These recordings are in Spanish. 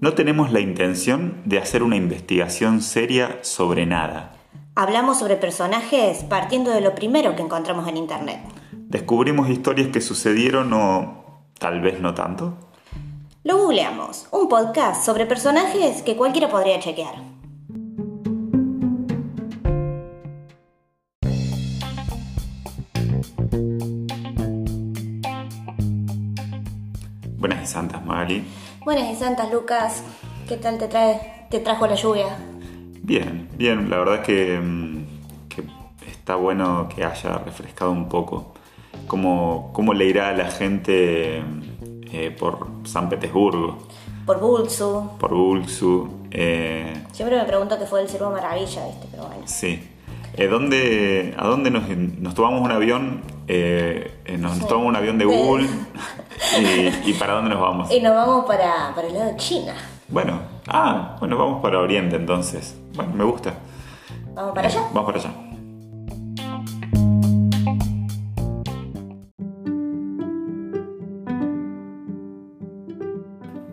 No tenemos la intención de hacer una investigación seria sobre nada. Hablamos sobre personajes partiendo de lo primero que encontramos en Internet. Descubrimos historias que sucedieron o tal vez no tanto. Lo googleamos, un podcast sobre personajes que cualquiera podría chequear. Buenas y santas, Magali. Buenas y santas, Lucas. ¿Qué tal te trae? ¿Te trajo la lluvia? Bien, bien. La verdad es que, mm, que está bueno que haya refrescado un poco. ¿Cómo, cómo le irá a la gente eh, por San Petersburgo? Por Bulsu. Por Bulsu. eh, Siempre me pregunto qué fue el Cervo Maravilla, ¿viste? Pero bueno. sí. Eh, ¿dónde, ¿A dónde nos, nos tomamos un avión? Eh, eh, nos, nos tomamos un avión de De- Google. y, ¿Y para dónde nos vamos? Y nos vamos para, para el lado de China. Bueno, ah, bueno, vamos para Oriente entonces. Bueno, me gusta. ¿Vamos para Eh, allá? Vamos para allá.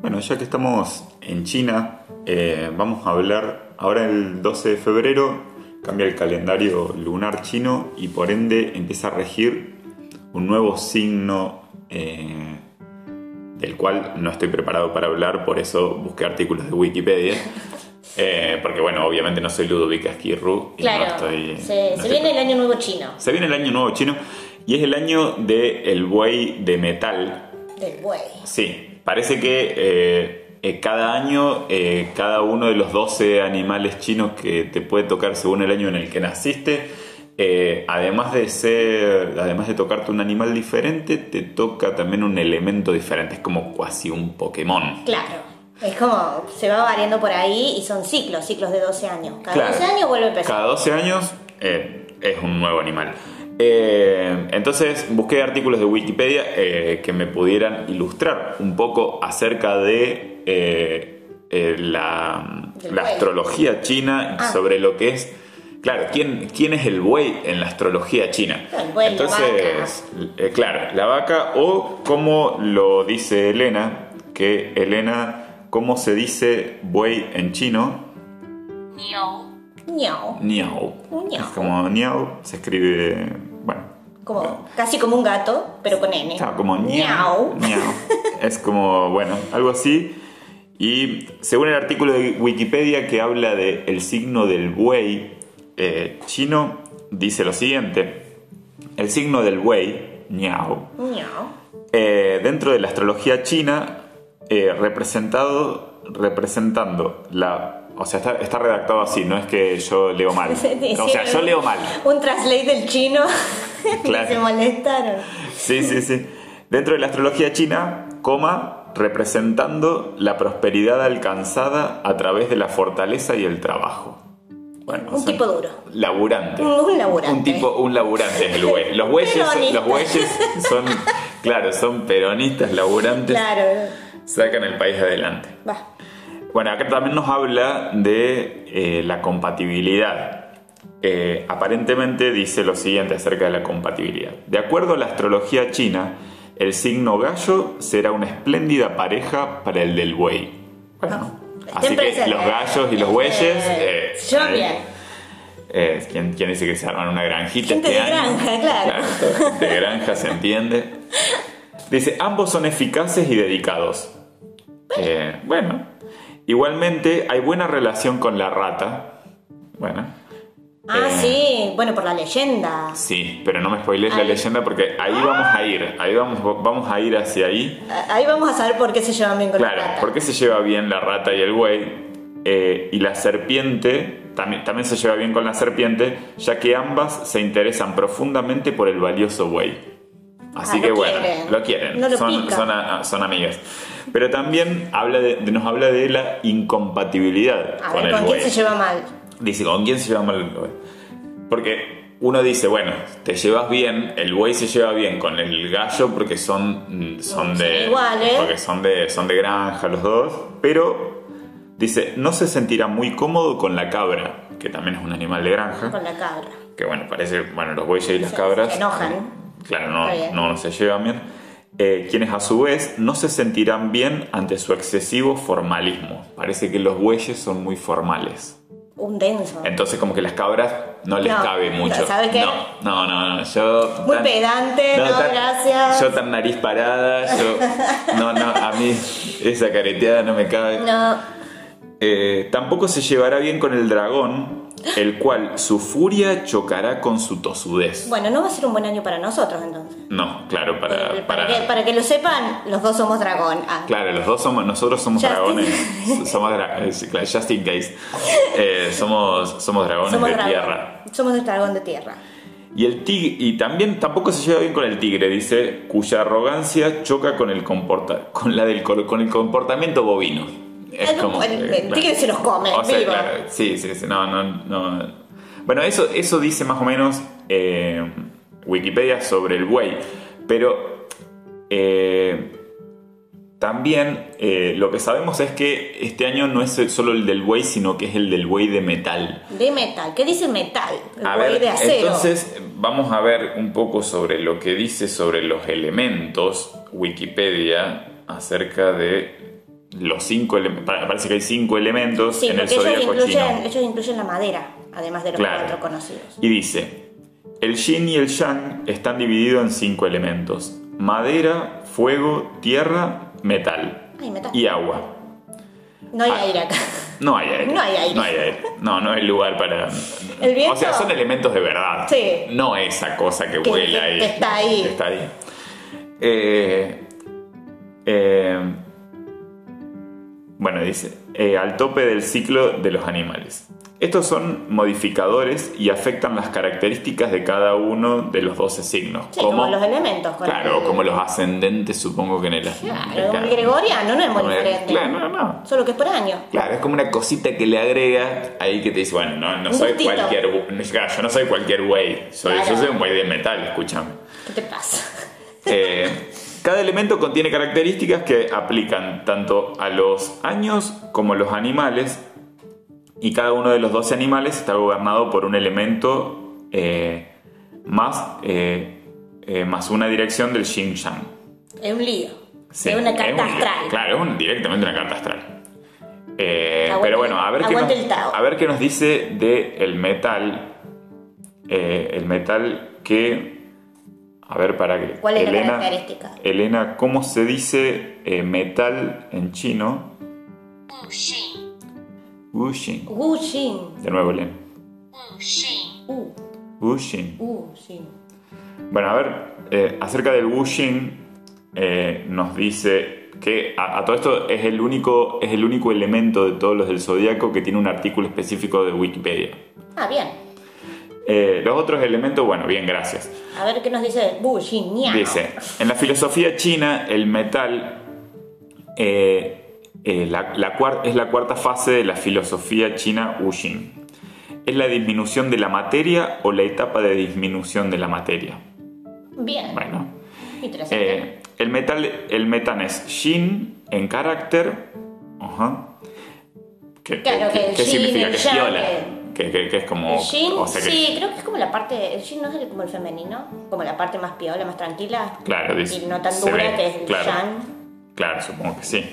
Bueno, ya que estamos en China, eh, vamos a hablar. Ahora el 12 de febrero cambia el calendario lunar chino y por ende empieza a regir un nuevo signo eh, del cual no estoy preparado para hablar, por eso busqué artículos de Wikipedia. Eh, porque bueno, obviamente no soy Ludovic Esquirru y Claro. no estoy... se no se estoy viene el año nuevo chino. se viene el año nuevo chino y es el año del el buey de metal. Del buey. Sí, parece que eh, eh, cada año, eh, cada uno de los 12 animales chinos que te puede tocar según el año en el que naciste, eh, además de ser, además de tocarte un animal diferente, te toca también un elemento diferente. Es como casi un Pokémon. Claro. Es como, se va variando por ahí y son ciclos, ciclos de 12 años. Cada Claro. 12 años vuelve a empezar. Cada 12 años eh, es un nuevo animal. Eh, entonces busqué artículos de Wikipedia que me pudieran ilustrar un poco acerca de eh, eh, la, astrología china Ah. sobre lo que es. Claro, ¿quién, ¿quién es el buey en la astrología china? El buey, la Entonces, eh, claro, la vaca o como lo dice Elena, que Elena, ¿cómo se dice buey en chino? Niao. Un ñao. Es como niao, se escribe, bueno, Como, casi como un gato, pero con N. claro, como niao. Niao. Es como, bueno, algo así. Y según el artículo de Wikipedia que habla del el signo del buey eh, chino, dice lo siguiente. El signo del buey, niao, Ñau. eh, dentro de la astrología china, eh, representado, representando la... O sea, está, está redactado así, no es que yo leo mal. O sea, yo leo mal. Un translate del chino. Claro. y se molestaron. Sí, sí, sí. Dentro de la astrología china, coma, representando la prosperidad alcanzada a través de la fortaleza y el trabajo. Bueno, Un o sea, tipo duro. Laburante. Un- laburante. Un tipo, un laburante es el buey. Los bueyes, Peronista. los bueyes son, claro, son peronistas, laburantes, Claro. sacan el país adelante. Va. Bueno, acá también nos habla de eh, la compatibilidad. Eh, aparentemente dice lo siguiente acerca de la compatibilidad. De acuerdo a la astrología china, el signo gallo será una espléndida pareja para el del buey. Bueno, así que los gallos y los bueyes... Eh, eh, bien. eh, ¿quién, quién dice que se arman una granjita Gente este de año? granja, claro. de granja, se entiende. Dice, ambos son eficaces y dedicados. Eh, bueno, igualmente hay buena relación con la rata. Bueno, Ah, Eh. sí. Bueno, por la leyenda. sí, pero no me spoilees la leyenda porque ahí vamos a ir, ahí vamos, vamos a ir hacia ahí. Ah, Ahí vamos a saber por qué se llevan bien con Claro, la rata. ¿por qué se lleva bien la rata y el buey? Eh, y la serpiente también, también se lleva bien con la serpiente, ya que ambas se interesan profundamente por el valioso buey. Así Ah, que lo bueno, quieren. lo quieren, No lo son, son, a- son amigas. Pero también habla de, nos habla de la incompatibilidad A con ver, el ¿con buey. quién se lleva mal? Dice, ¿con quién se lleva mal el buey? Porque uno dice, bueno, te llevas bien, el buey se lleva bien con el gallo porque son, son de. iguales. Porque son de, son de granja los dos. Pero dice, no se sentirá muy cómodo con la cabra, que también es un animal de granja. Con la cabra. Que bueno, parece, bueno, los bueyes y las Se- cabras. se enojan. Claro, no, no, no se llevan bien. eh, quienes a su vez no se sentirán bien ante su excesivo formalismo. Parece que los bueyes son muy formales. Un denso. Entonces como que las cabras no les No, cabe mucho. ¿sabes qué? No, no, no, no. Yo Muy tan- pedante, no, tan- gracias. Yo tan nariz parada, yo... No, no, a mí esa careteada no me cabe. No. Eh, tampoco se llevará bien con el dragón, el cual su furia chocará con su tosudez. Bueno, no va a ser un buen año para nosotros entonces. No, claro, para... Eh, para- para, que, para que lo sepan, los dos somos dragón. Ah, Claro, los dos somos, nosotros somos Just dragones. somos dra- eh, just in case. Eh, somos, somos dragones somos de dragón. tierra. Somos el dragón de tierra. Y el tigre, y también tampoco se lleva bien con el tigre, dice, cuya arrogancia choca con el comporta, con la del con el comportamiento bovino. Es como que, se los come, O sea, vivo. claro, sí, sí, sí, no, no, no. Bueno, eso, eso dice más o menos eh, Wikipedia sobre el buey, pero eh, también eh, lo que sabemos es que este año no es solo el del buey, sino que es el del buey de metal. De metal. ¿Qué dice metal? El A buey ver, de acero. entonces vamos a ver un poco sobre lo que dice sobre los elementos Wikipedia acerca de los cinco elementos. Parece que hay cinco elementos sí, en el porque ellos incluyen, chino. ellos incluyen la madera, además de los Claro. cuatro conocidos. Y dice, el yin y el yang están divididos en cinco elementos. Madera, fuego, tierra, metal Ay, metal. y agua. No hay Ah. aire acá. No hay aire. No hay aire. No hay aire. No, no hay lugar para. ¿El viento? O sea, son elementos de verdad. Sí. No esa cosa que, Que- vuela que- que está ahí. que está ahí. Eh, eh, bueno, dice: eh, al tope del ciclo de los animales. Estos son modificadores y afectan las características de cada uno de los 12 signos. Sí, como, los elementos. con Claro, el- como los ascendentes, supongo que en el. Claro, el gregoriano no es muy diferente. Claro, no, no. Solo que es por año. Claro, es como una cosita que le agrega ahí que te dice, bueno, no, no soy gustito. cualquier yo no soy cualquier güey, soy, Claro. yo soy un güey de metal, escúchame. ¿Qué te pasa? Eh, cada elemento contiene características que aplican tanto a los años como a los animales y cada uno de los 12 animales está gobernado por un elemento eh, más, eh, eh, más una dirección del Xing Yang. Es un lío. Sí, es una es carta un- astral. Claro, es un- directamente una carta astral. Aguante- pero bueno, a ver, qué nos, el Tao. a ver qué nos dice de el metal. el metal que. A ver, para que. ¿Cuál es la Elena, característica? Elena, ¿cómo se dice eh, metal en chino? Wushin. Wu Xin. De nuevo, Elena. Uh, Wushin. uh, Xin. Bueno, a ver, eh, acerca del Wushin, eh, nos dice que a, a todo esto es el, único, es el único elemento de todos los del zodiaco que tiene un artículo específico de Wikipedia. Ah, bien. Eh, los otros elementos, bueno, bien, gracias. A ver qué nos dice. Miau. Dice, en la filosofía china, el metal eh, eh, la- la es la cuarta fase de la filosofía china Wushin. Es la disminución de la materia o la etapa de disminución de la materia. Bien. Bueno, Interesante. Eh, el metal, el metal es Shin en carácter. Ajá. ¿Qué, Claro, qué- que qué significa? Que es piola. que- Que, que- que es como. el Xin, o sea que- sí, creo que es como la parte. El Xin no es el- como el femenino, como la parte más piola, más tranquila. Claro, dice- Y no tan dura, ve, que es el claro. Claro, supongo que sí.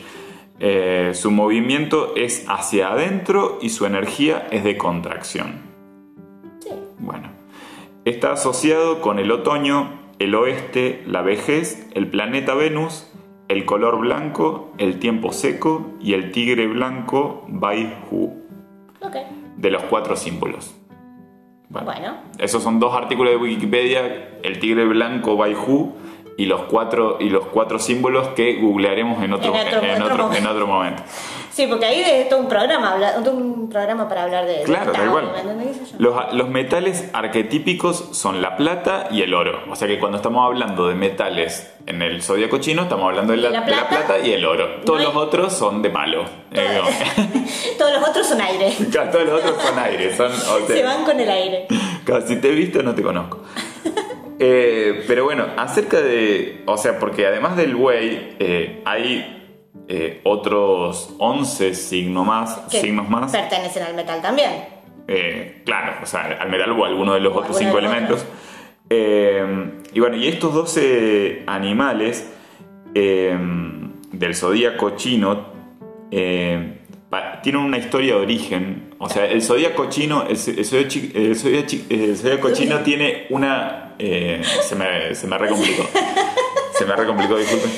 Eh, su movimiento es hacia adentro y su energía es de contracción. Sí. Bueno, está asociado con el otoño, el oeste, la vejez, el planeta Venus, el color blanco, el tiempo seco y el tigre blanco Bai Hu, Ok. De los cuatro símbolos. Bueno, Bueno. esos son dos artículos de Wikipedia, el tigre blanco Hu y los cuatro, y los cuatro símbolos que googlearemos en otro, En otro- en otro otro- momento. en otro momento. Sí, porque ahí es todo un programa, un programa para hablar de. Claro, tal cual. Los, los metales arquetípicos son la plata y el oro. O sea que cuando estamos hablando de metales en el zodiaco chino, estamos hablando de la, ¿Y la de la plata? y el oro. Todos No hay- los otros son de palo. Eh, Todos los otros son aire. claro, todos los otros son aire. Son, o sea, Se van con el aire. Claro, si te he visto, no te conozco. Eh, pero bueno, acerca de. O sea, porque además del buey, eh, hay eh, otros 11 signos más, Que signos más. Pertenecen al metal también. Eh, claro, o sea, al metal o a alguno de los O otros cinco elementos. Eh, y bueno, y estos 12 animales del zodíaco chino eh, pa- tiene una historia de origen. O sea, el zodíaco chino, el, el zodíaco, chino tiene una. eh, se, me, se me recomplicó. Se me recomplicó, disculpen.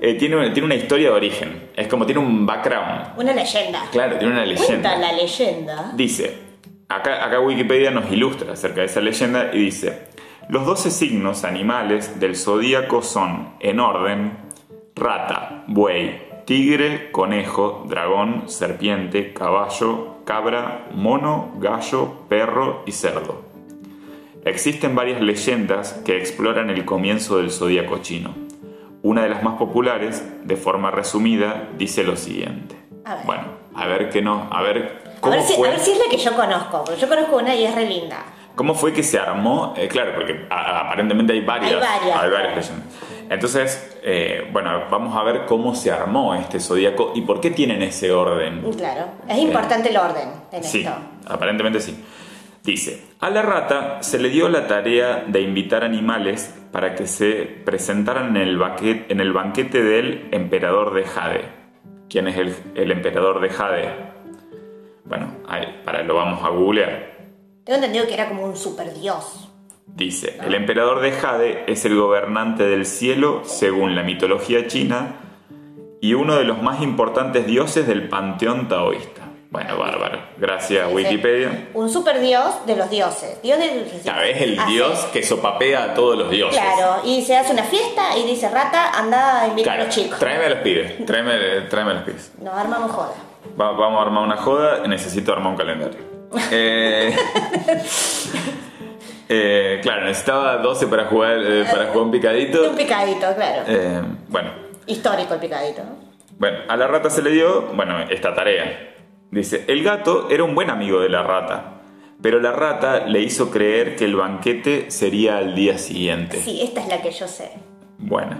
Eh, tiene, una- tiene una historia de origen. Es como tiene un background. Una leyenda. Claro, tiene una Cuenta leyenda. la leyenda. Dice, acá, acá Wikipedia nos ilustra acerca de esa leyenda y dice, los 12 signos animales del zodíaco son, en orden, rata, buey, tigre, conejo, dragón, serpiente, caballo, cabra, mono, gallo, perro y cerdo. Existen varias leyendas que exploran el comienzo del zodíaco chino. Una de las más populares, de forma resumida, dice lo siguiente. A ver. Bueno, a ver qué no, a ver A cómo ver, si, a fue, ver si es la que yo conozco, porque yo conozco una y es re linda. Cómo fue que se armó. Eh, claro, porque a- aparentemente hay varias, Hay varias, hay varias leyendas. Entonces, eh, bueno, vamos a ver cómo se armó este zodíaco y por qué tienen ese orden. Claro. Es importante el orden en Sí, esto. aparentemente sí. Dice, a la rata se le dio la tarea de invitar animales para que se presentaran en el, baque- en el banquete del emperador de Jade. ¿Quién es el, el emperador de Jade? Bueno, ahí, para lo vamos a googlear. Tengo entendido que era como un super dios. Dice, el emperador de Jade es el gobernante del cielo según la mitología china y uno de los más importantes dioses del panteón taoísta. Bueno, bárbaro. Gracias Wikipedia. Un super dios de los dioses. Dios del Ya ves el Hace- dios que sopapea a todos los dioses. Claro, y se hace una fiesta y dice rata, anda a invitar Claro, a los chicos. tráeme a los pibes, tráeme, tráeme a los pibes. Nos armamos joda. Va- vamos a armar una joda, necesito armar un calendario. Eh, eh, claro, necesitaba 12 para jugar, eh, para jugar un picadito. Un picadito, claro. Bueno, Histórico el picadito. ¿no? bueno, a la rata se le dio, bueno, esta tarea. Dice, el gato era un buen amigo de la rata, pero la rata le hizo creer que el banquete sería al día siguiente. Sí, esta es la que yo sé. Bueno,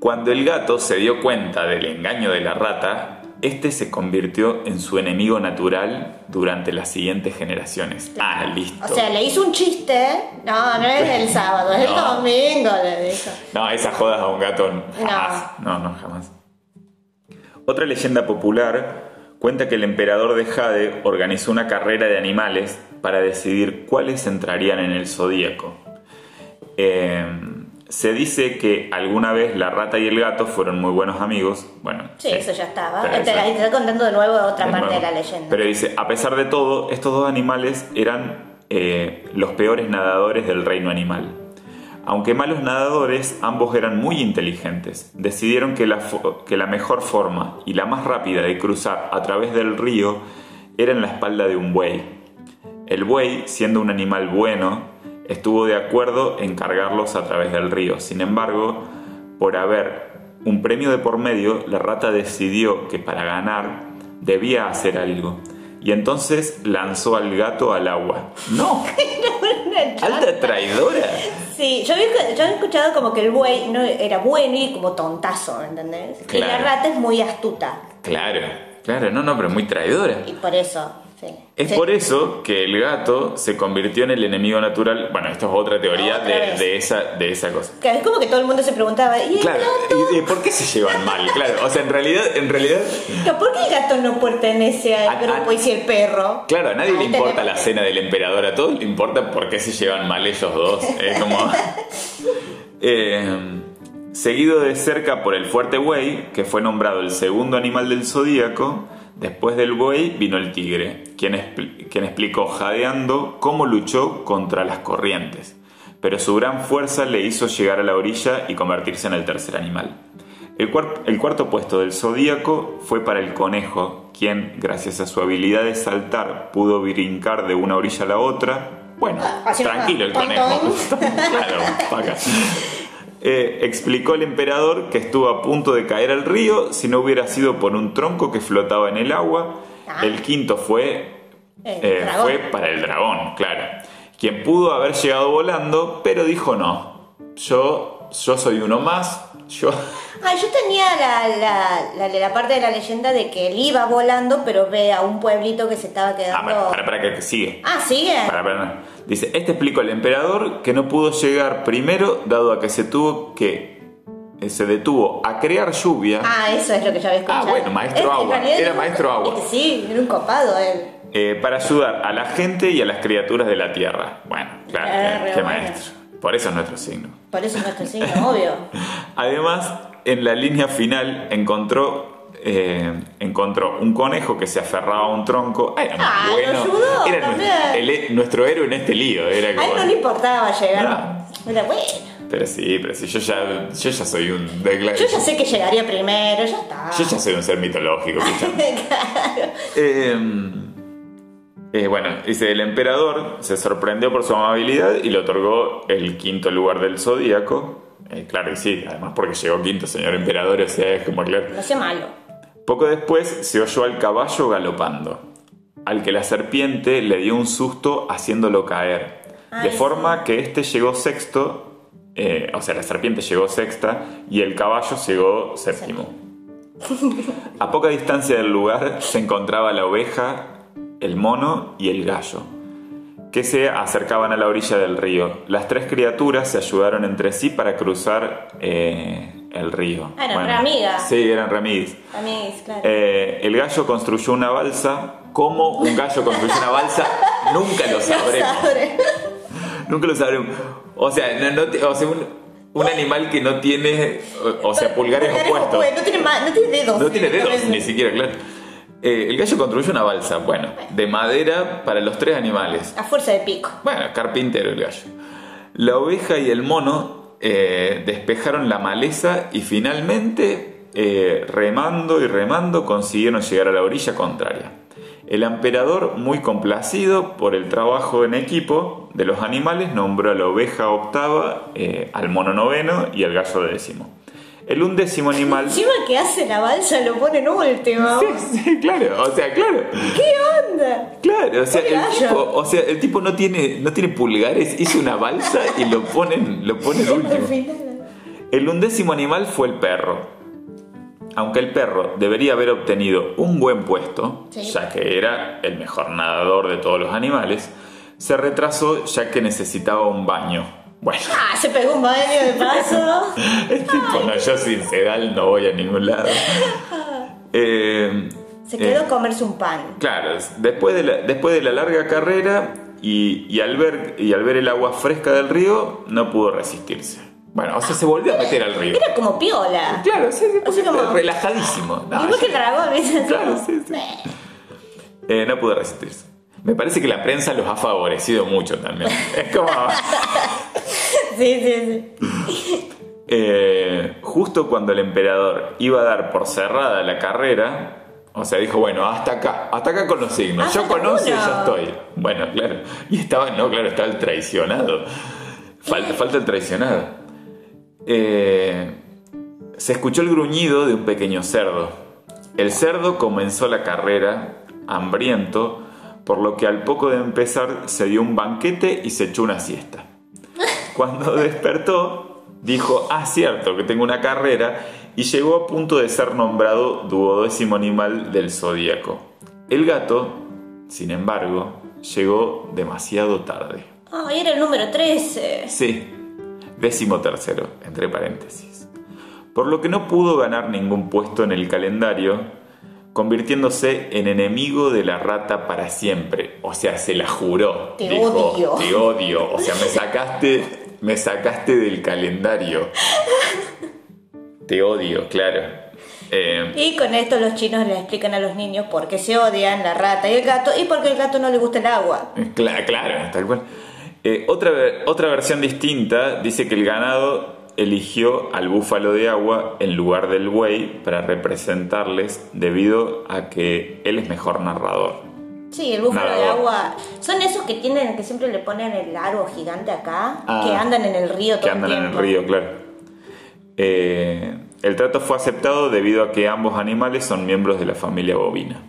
cuando el gato se dio cuenta del engaño de la rata, este se convirtió en su enemigo natural durante las siguientes generaciones. Ah, listo. O sea, le hizo un chiste. No, no es el sábado, es el No. domingo, le dijo. No, esas jodas a un gato jamás. No, no, jamás. Otra leyenda popular cuenta que el emperador de Jade organizó una carrera de animales para decidir cuáles entrarían en el zodíaco. Eh, se dice que alguna vez la rata y el gato fueron muy buenos amigos. Bueno, Sí, eso ya estaba. Te, eso- te estoy contando de nuevo otra de parte nuevo. de la leyenda. Pero dice, a pesar de todo, estos dos animales eran eh, los peores nadadores del reino animal. Aunque malos nadadores, ambos eran muy inteligentes. Decidieron que la, que la mejor forma y la más rápida de cruzar a través del río era en la espalda de un buey. El buey, siendo un animal bueno, estuvo de acuerdo en cargarlos a través del río. Sin embargo, por haber un premio de por medio, la rata decidió que para ganar debía hacer algo. Y entonces lanzó al gato al agua. ¡No! ¡Alta traidora! Sí, yo había, yo había escuchado como que el buey no era bueno y como tontazo, ¿entendés? Y la Claro. rata es muy astuta. Claro, claro, no, no, pero muy traidora. Y por eso, sí. Es Sí. por eso que el gato se convirtió en el enemigo natural. Bueno, esto es otra teoría Otra de, esa, de esa cosa. Que es como que todo el mundo se preguntaba, ¿y el Claro, gato? ¿y- ¿por qué se llevan mal? Claro, o sea, en realidad, en realidad, ¿Por qué el gato no pertenece al A- grupo a- y si el perro? claro, a nadie le importa la cena del emperador, a todos le importa por qué se llevan mal ellos dos. Es como. Eh, seguido de cerca por el fuerte buey, que fue nombrado el segundo animal del zodíaco. Después del buey vino el tigre, quien, expl- quien explicó jadeando cómo luchó contra las corrientes, pero su gran fuerza le hizo llegar a la orilla y convertirse en el tercer animal. El, cuar- el cuarto puesto del zodíaco fue para el conejo, quien, gracias a su habilidad de saltar, pudo brincar de una orilla a la otra. Bueno, Ah, tranquilo el conejo. claro, paga. Eh, explicó el emperador que estuvo a punto de caer al río si no hubiera sido por un tronco que flotaba en el agua. Ah. El quinto fue, El eh, fue para el dragón, claro. Quien pudo haber llegado volando, pero dijo no. Yo, yo soy uno más. Yo. Ah, yo tenía la, la, la, la parte de la leyenda de que él iba volando, pero ve a un pueblito que se estaba Ah, quedando. para, para, para que sigue. Ah, sigue. Para, para. Dice, este explicó al emperador que no pudo llegar primero dado a que se tuvo que eh, se detuvo a crear lluvia Ah, eso es lo que ya había escuchado. Ah, bueno, maestro agua, era maestro agua. Sí, era un copado él. eh, para ayudar a la gente y a las criaturas de la tierra. Bueno, claro, Ah, qué- re qué bueno. maestro. Por eso es nuestro signo. Por eso es nuestro signo, obvio. Además, en la línea final encontró, eh, encontró un conejo que se aferraba a un tronco. Ah, era Ah, lo bueno. ayudó era nuestro, el- nuestro héroe en este lío. Era A él no le importaba llegar. No. Era bueno. Pero sí, pero sí, yo ya, yo ya soy un. Yo ya sé que llegaría primero, ya está. yo ya soy un ser mitológico. Claro. Eh, eh, bueno, dice, el emperador se sorprendió por su amabilidad y le otorgó el quinto lugar del zodíaco. Eh, claro que sí, además porque llegó quinto, señor emperador, o sea, es como claro. No sea malo. Poco después se oyó al caballo galopando, al que la serpiente le dio un susto haciéndolo caer, de forma que éste llegó sexto, eh, o sea, la serpiente llegó sexta y el caballo llegó séptimo. A poca distancia del lugar se encontraba la oveja, el mono y el gallo, que se acercaban a la orilla del río. Las tres criaturas se ayudaron entre sí para cruzar eh, el río. Ah, eran amigas. Sí, eran re amigas. Amigos, claro. Eh, el gallo construyó una balsa. ¿Cómo un gallo construyó una balsa? Nunca lo sabremos. Sabre. Nunca lo sabremos. O sea, no, no te- o sea, un, un animal que no tiene, o, o sea, pulgares opuestos. Pues, No tiene, no tiene dedos. No tiene dedos, ni siquiera, claro. Eh, el gallo construyó una balsa, bueno, de madera para los tres animales. A fuerza de pico. Bueno, carpintero el gallo. La oveja y el mono eh, despejaron la maleza y finalmente, eh, remando y remando, consiguieron llegar a la orilla contraria. El emperador, muy complacido por el trabajo en equipo de los animales, nombró a la oveja octava, al mono noveno y al gallo décimo. El undécimo animal... Encima que hace la balsa lo pone en último. Sí, sí, claro, o sea, claro. ¿Qué onda? Claro, o sea, el tipo, o sea, el tipo no tiene, no tiene pulgares, hizo una balsa y lo ponen, lo ponen último. El undécimo animal fue el perro. Aunque el perro debería haber obtenido un buen puesto, Sí. ya que era el mejor nadador de todos los animales, se retrasó ya que necesitaba un baño. Bueno, Ah, se pegó un baño de paso. el tipo, no, yo sin sedal no voy a ningún lado. Eh, Se eh, quedó a comerse un pan. Claro, después de la, después de la larga carrera y, y al ver, y al ver el agua fresca del río, no pudo resistirse. Bueno, o sea, se volvió a meter al río. Era como piola. Claro, sí, sí, Así como- relajadísimo. No, Igual que el dragón. Claro, sí, sí. Eh, no pudo resistirse. Me parece que la prensa los ha favorecido mucho también. Es como... Sí, sí, sí. eh, justo cuando el emperador iba a dar por cerrada la carrera, o sea, dijo, bueno, hasta acá, hasta acá con los signos. Ah, Yo conozco, uno. ya estoy. Bueno, claro. Y estaba, no, claro, estaba el traicionado. Falta, falta el traicionado. Eh, se escuchó el gruñido de un pequeño cerdo. El cerdo comenzó la carrera, hambriento, por lo que al poco de empezar se dio un banquete y se echó una siesta. Cuando despertó, dijo, ah, cierto, que tengo una carrera, y llegó a punto de ser nombrado duodécimo animal del zodíaco. El gato, sin embargo, llegó demasiado tarde. Ah, era el número 13. Sí, décimo tercero, entre paréntesis. Por lo que no pudo ganar ningún puesto en el calendario, convirtiéndose en enemigo de la rata para siempre. O sea, se la juró. Te Dijo, odio. Te odio. O sea, me sacaste, me sacaste del calendario. Te odio, claro. Eh, Y con esto los chinos le explican a los niños por qué se odian la rata y el gato y por qué el gato no le gusta el agua. Cla- claro, tal cual. Eh, otra, otra versión distinta dice que el ganado eligió al búfalo de agua en lugar del buey para representarles debido a que él es mejor narrador. Sí, el búfalo de agua. Son esos que tienen, que siempre le ponen el aro gigante acá, Ah, que andan en el río todo Que andan el en el río, claro. Eh, el trato fue aceptado debido a que ambos animales son miembros de la familia bovina.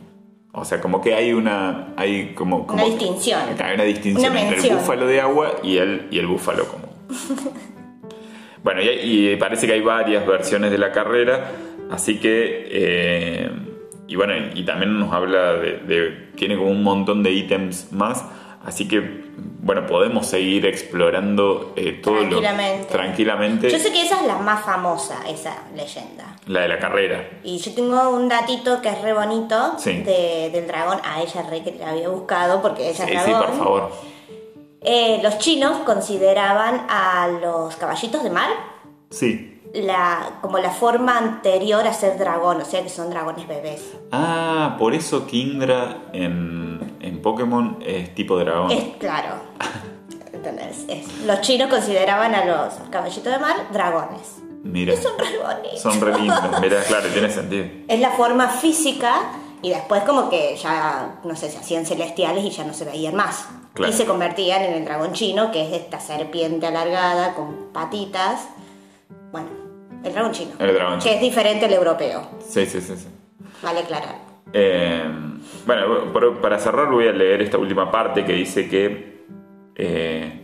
O sea, como que hay una. Hay como, como- Una distinción. Hay una distinción Una entre el búfalo de agua y el, y el búfalo común. bueno, y parece que hay varias versiones de la carrera, así que. eh, y bueno, y también nos habla de, de- Tiene como un montón de ítems más, así que bueno, podemos seguir explorando eh, todo Tranquilamente. lo tranquilamente. Yo sé que esa es la más famosa, esa leyenda. La de la carrera. Y yo tengo un datito que es re bonito Sí. de- del dragón. A ella re que la había buscado porque ella Sí, es sí, dragón. por favor. Eh, los chinos consideraban a los caballitos de mar Sí. La, como la forma anterior a ser dragón, o sea que son dragones bebés. Ah, por eso Kindra en, en Pokémon es tipo dragón. Es claro. ¿Entendés? Es- los chinos consideraban a los caballitos de mar dragones. Mira. Y son re bonitos. Son re lindos. Mira, claro, tiene sentido. Es la forma física y después como que ya, no sé, se hacían celestiales y ya no se veían más. Claro. Y se convertían en el dragón chino, que es esta serpiente alargada con patitas. Bueno, el dragón chino. El dragón Que chino. es diferente al europeo. Sí, sí, sí. sí. Vale aclarar. Eh, bueno, por- para cerrar voy a leer esta última parte que dice que eh,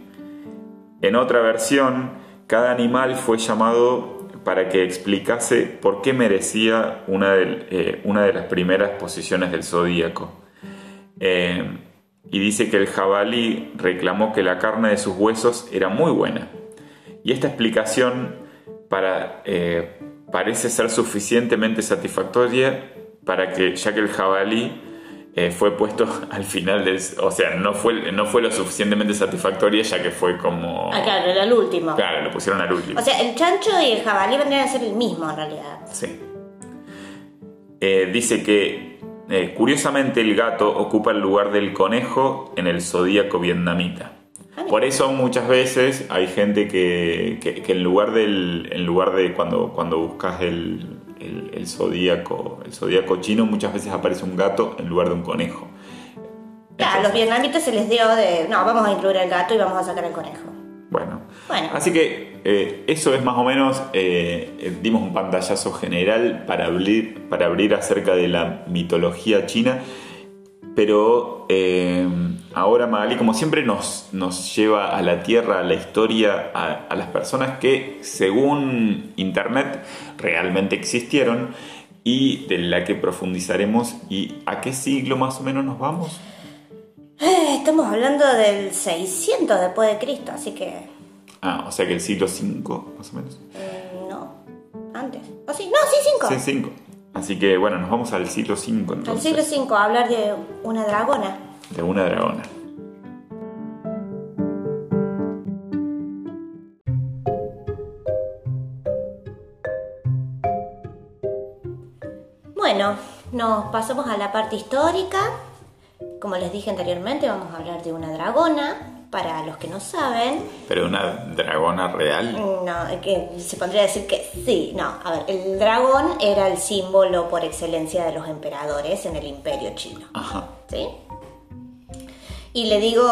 en otra versión cada animal fue llamado para que explicase por qué merecía una de, eh, una de las primeras posiciones del zodíaco. Y dice que el jabalí reclamó que la carne de sus huesos era muy buena. Y esta explicación para, eh, parece ser suficientemente satisfactoria para que, ya que el jabalí eh, fue puesto al final del... O sea, no fue, no fue lo suficientemente satisfactoria ya que fue como... Ah, claro, era el último. Claro, lo pusieron al último. O sea, el chancho y el jabalí vendrían a ser el mismo en realidad. Sí. Eh, dice que eh, curiosamente el gato ocupa el lugar del conejo en el zodíaco vietnamita. Por eso muchas veces hay gente que, que- que en lugar del en lugar de cuando, cuando buscas el, el, el zodíaco el zodíaco chino muchas veces aparece un gato en lugar de un conejo. Claro, a los vietnamitas se les dio de, no, vamos a incluir el gato y vamos a sacar el conejo. Bueno, Bueno. así que eh, eso es más o menos, eh, eh, dimos un pantallazo general para abrir, para abrir acerca de la mitología china, pero eh, ahora Magali, como siempre, nos, nos lleva a la tierra, a la historia, a, a las personas que según Internet realmente existieron y de la que profundizaremos y a qué siglo más o menos nos vamos. Eh, estamos hablando del 600 después de Cristo, así que... Ah, o sea que el siglo V más o menos. mm, no, antes. ¿O sí? No, sí, 5. Sí, 5. Así que bueno, nos vamos al siglo V Al entonces. siglo 5 a hablar de una dragona. De una dragona. Bueno, nos pasamos a la parte histórica. Como les dije anteriormente, vamos a hablar de una dragona. Para los que no saben, Pero una dragona real. no, que se pondría a decir que sí. No, a ver, el dragón era el símbolo por excelencia de los emperadores en el imperio chino. Ajá. ¿Sí? Y le digo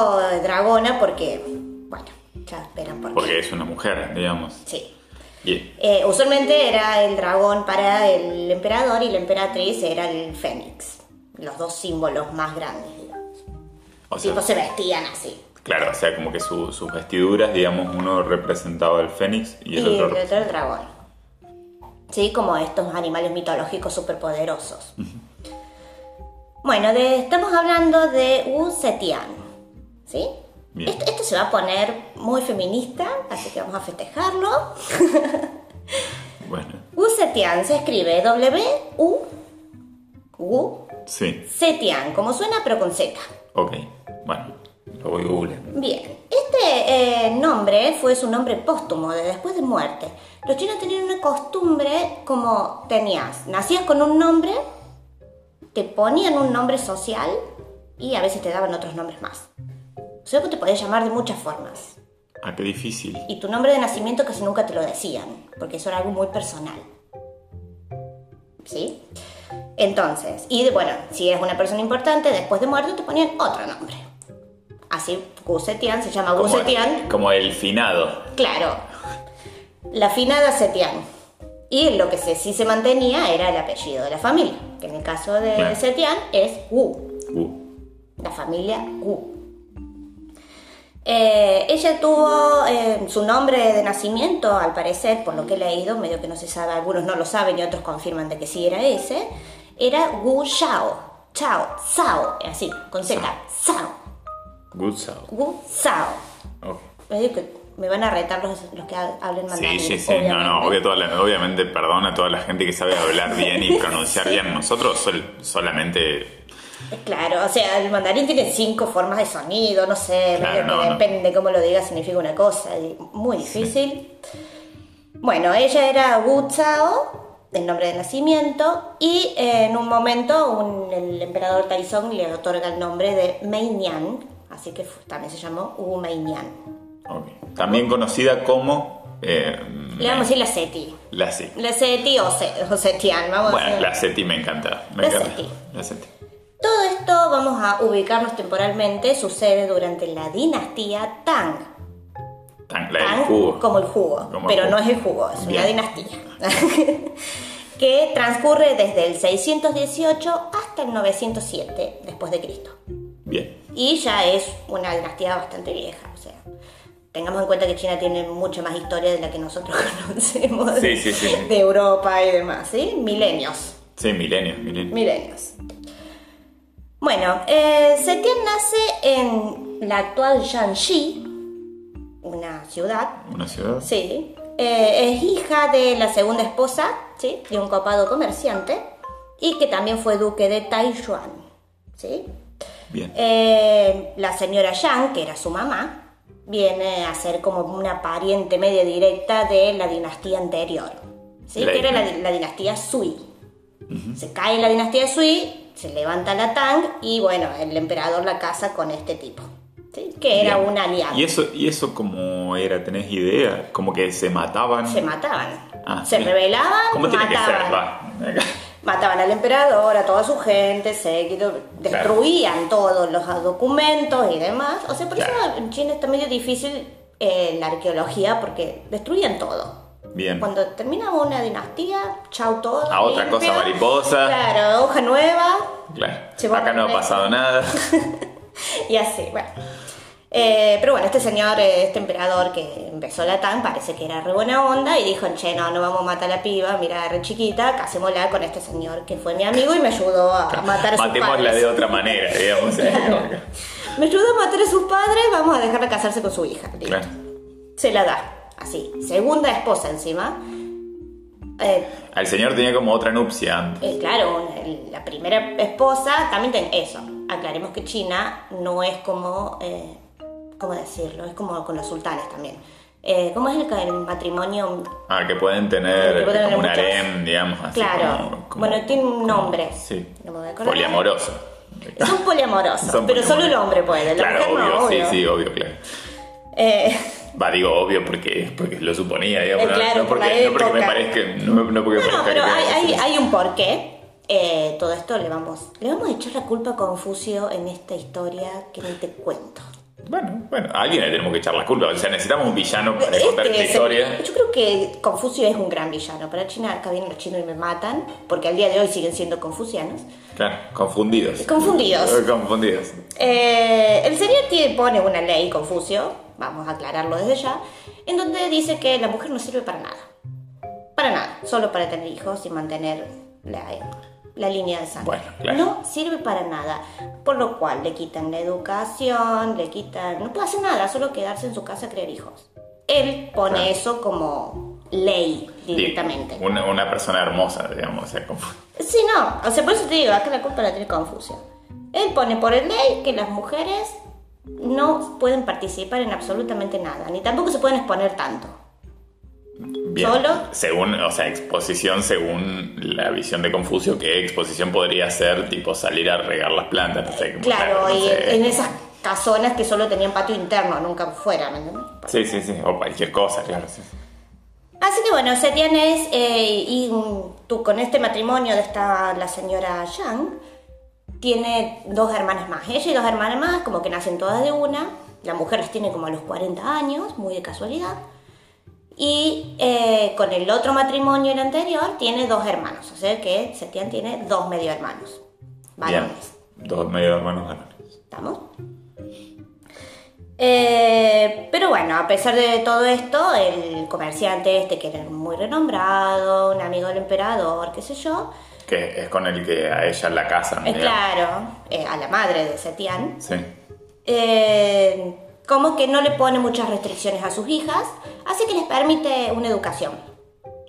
dragona porque, bueno, ya esperan por. Porque es una mujer, digamos. Sí. Bien. Eh, usualmente era el dragón para el emperador y la emperatriz era el fénix. Los dos símbolos más grandes, digamos. O sea, Tipo se vestían así. Claro, o sea, como que su- sus vestiduras, digamos, uno representaba el fénix y Y el el otro. otro el dragón. Sí, como estos animales mitológicos superpoderosos. Bueno, de- estamos hablando de Wu Zetian. ¿Sí? Esto, esto se va a poner muy feminista, así que vamos a festejarlo. Bueno, Wu Zetian se escribe W-U Wu sí. Como suena, pero con Z. Ok. Bueno, lo voy a googlear. Bien, este eh, nombre fue su nombre póstumo de después de muerte. Los chinos tenían una costumbre como tenías, nacías con un nombre, te ponían un nombre social y a veces te daban otros nombres más. O sea, vos te podías llamar de muchas formas. Ah, qué difícil. Y tu nombre de nacimiento casi nunca te lo decían, porque eso era algo muy personal. ¿Sí? Entonces, y bueno, si eres una persona importante, después de muerte te ponían otro nombre. Así, Wu Zetian se llama Wu Como, el finado. Claro. La finada Setian. Y lo que se, sí se mantenía era el apellido de la familia, que en el caso de Claro. Setian es Wu, Uh, la familia Wu. Eh, ella tuvo eh, su nombre de nacimiento, al parecer, por lo que he leído, medio que no se sabe, algunos no lo saben y otros confirman de que sí era ese, era Wu Shao, Chao, Sao, así, con Z, Sao. Gu Zhao. Gu Zhao. Ok. Me digo que me van a retar los, los que ha- hablen Sí, mandarín. sí, sí, no, no, obviamente. obvio, toda la- obviamente, perdón a toda la gente que sabe hablar bien y pronunciar bien. Nosotros sol- solamente, Claro, o sea, el mandarín tiene cinco formas de sonido, no sé, Claro, que no, depende cómo lo digas, significa una cosa, y muy difícil. Bueno, ella era Wu Zhao, el nombre de nacimiento, y eh, en un momento un- el emperador Taizong le otorga el nombre de Mei Nian, así que también se llamó Wu Mei Nian. ok. también conocida como eh, Le vamos a decir la Seti. la sí. La Seti o, Se- o Setian, vamos a Bueno, decir. la Seti me encanta. Me La encanta. Seti. La Seti. Todo esto vamos a ubicarnos temporalmente, sucede durante la dinastía Tang. Tan, la del Tang jugo. como el jugo, Como pero el no es el jugo, es una Bien. dinastía. que transcurre desde el 618 hasta el 907 después de Cristo. Bien. Y ya es una dinastía bastante vieja, o sea, tengamos en cuenta que China tiene mucha más historia de la que nosotros conocemos Sí, de, sí, sí. de Europa y demás, ¿sí? Milenios. Sí, milenios, milenios. Milenios. Bueno, eh, nace en la actual Jiangxi, una ciudad, Una ciudad. sí. Eh, es hija de la segunda esposa, sí, de un copado comerciante, y que también fue duque de Taiyuan, sí. Bien. Eh, la señora Yang, que era su mamá, viene a ser como una pariente media directa de la dinastía anterior, ¿sí? Que era la, dinastía. la dinastía Sui. Se cae la dinastía Sui, se levanta la Tang y bueno, el emperador la casa con este tipo, ¿sí? que era Bien. un aliado. ¿Y eso, ¿Y eso cómo era? ¿Tenés idea? Como que se mataban. Se mataban, Ah, se rebelaban, ¿Cómo tiene que ser? Va. Mataban al emperador, a toda su gente, destruían todos los documentos y demás. O sea, por Claro. eso en China está medio difícil eh, la arqueología porque destruían todo. Bien. Cuando terminaba una dinastía, chau todo. A otra cosa mariposa. Claro, hoja nueva Claro. Acá no ha pasado nada. y así, bueno. Eh, pero bueno, este señor, este emperador que empezó la TAN, parece que era re buena onda y dijo, che, no, no vamos a matar a la piba, mira, re chiquita, casémosla con este señor que fue mi amigo y me ayudó a matar a sus Matémosla padres. de otra manera, digamos. ¿eh? Me ayudó a matar a sus padres, vamos a dejarla casarse con su hija. Claro. Se la da, así. Segunda esposa encima. Eh, Al señor tenía como otra nupcia antes. eh, claro, la primera esposa también ten eso. Aclaremos que China no es como, ¿cómo decirlo? Es como con los sultanes también. Eh, ¿Cómo es el, el matrimonio? Ah, que pueden tener Que pueden como un harem, digamos. Así Claro. como- como- Bueno, tiene un nombre. Sí. No me voy a acordar. Poliamoroso. Son poliamorosos, Son pero solo el hombre puede. La Claro, obvio, no, obvio. sí, sí, obvio, claro. Eh, Va, digo obvio porque, porque lo suponía, digamos. Eh, no- claro, no, por porque, la no porque me parezca. No, no porque No, parezca pero que hay, hay un porqué. Eh, todo esto le vamos, le vamos a echar la culpa a Confucio en esta historia que ni te cuento. Bueno, bueno, a alguien le tenemos que echar la culpa. O sea, necesitamos un villano para contar esta Este es el- historia. yo creo que Confucio es un gran villano. Para China, acá vienen los chinos y me matan, porque al día de hoy siguen siendo confucianos. Claro, confundidos. Confundidos. Confundidos. Eh, el señor tiene- pone una ley, Confucio, vamos a aclararlo desde ya, en donde dice que la mujer no sirve para nada. Para nada, solo para tener hijos y mantener la, la línea de sangre. Bueno, claro. No sirve para nada, por lo cual le quitan la educación, le quitan... No puede hacer nada, solo quedarse en su casa a criar hijos. Él pone Claro. eso como ley directamente. Una, una persona hermosa, digamos. O sea, como- Sí, no, o sea, por eso te digo, acá la culpa la tiene Confucio. Él pone por el ley que las mujeres no pueden participar en absolutamente nada, ni tampoco se pueden exponer tanto. Bien. Solo. Según, o sea, exposición según la visión de Confucio, que exposición podría ser tipo salir a regar las plantas. No sé, Claro, no y sé. en esas casonas que solo tenían patio interno, nunca fuera, ¿me entiendes? Sí, sí, sí. O cualquier cosa, claro. sí. Así que bueno, Setian es, eh, y tú con este matrimonio de esta, la señora Yang, tiene dos hermanas más. Ella y dos hermanas más, como que nacen todas de una. La mujer las tiene como a los 40 años, muy de casualidad. Y eh, con el otro matrimonio, el anterior, tiene dos hermanos. O sea que Setian tiene dos medio hermanos. Bien. Varones. Dos medio hermanos varones. ¿Estamos? Eh, pero bueno, a pesar de todo esto, el comerciante este, que era muy renombrado, un amigo del emperador, qué sé yo, Que es con el que a ella la casan. digamos. claro, eh, a la madre de Setian, Sí. eh, como que no le pone muchas restricciones a sus hijas, así que les permite una educación.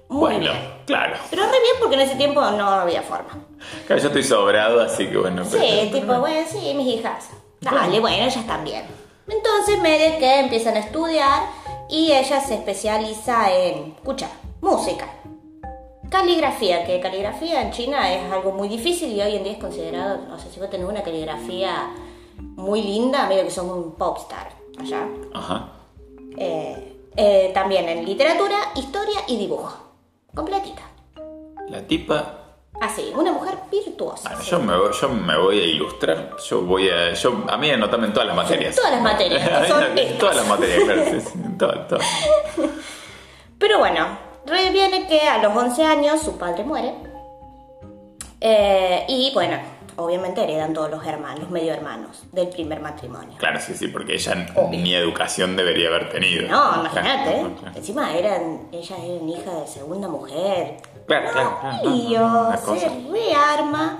Muy bueno, bien. claro. Pero re bien porque en ese tiempo no había forma. Claro, yo estoy sobrado, así que bueno. Sí, tipo, bueno, sí, mis hijas. Dale, bueno, ellas también. Entonces, medio que empiezan a estudiar y ella se especializa en, escucha, música. Caligrafía, que caligrafía en China es algo muy difícil y hoy en día es considerado, no sé si vos tenés una caligrafía muy linda, medio que son un popstar allá. Ajá. Eh, eh, también en literatura, historia y dibujo. Completita. La tipa. Así, una mujer virtuosa. Bueno, sí. yo me, voy, yo me voy a ilustrar. Yo voy a. Yo, a mí anotame en todas las materias. Todas las materias, que son En todas las materias, claro. Sí, sí, todas, todas. Pero bueno, re viene que a los 11 años su padre muere. Eh, y bueno, obviamente heredan todos los hermanos, los medio hermanos del primer matrimonio. Claro, sí, sí, porque ella Obvio. ni educación debería haber tenido. No, imagínate. Claro, claro. Encima eran, ellas eran hija de segunda mujer. Claro, claro, claro. No, Lío, no, una se rearma.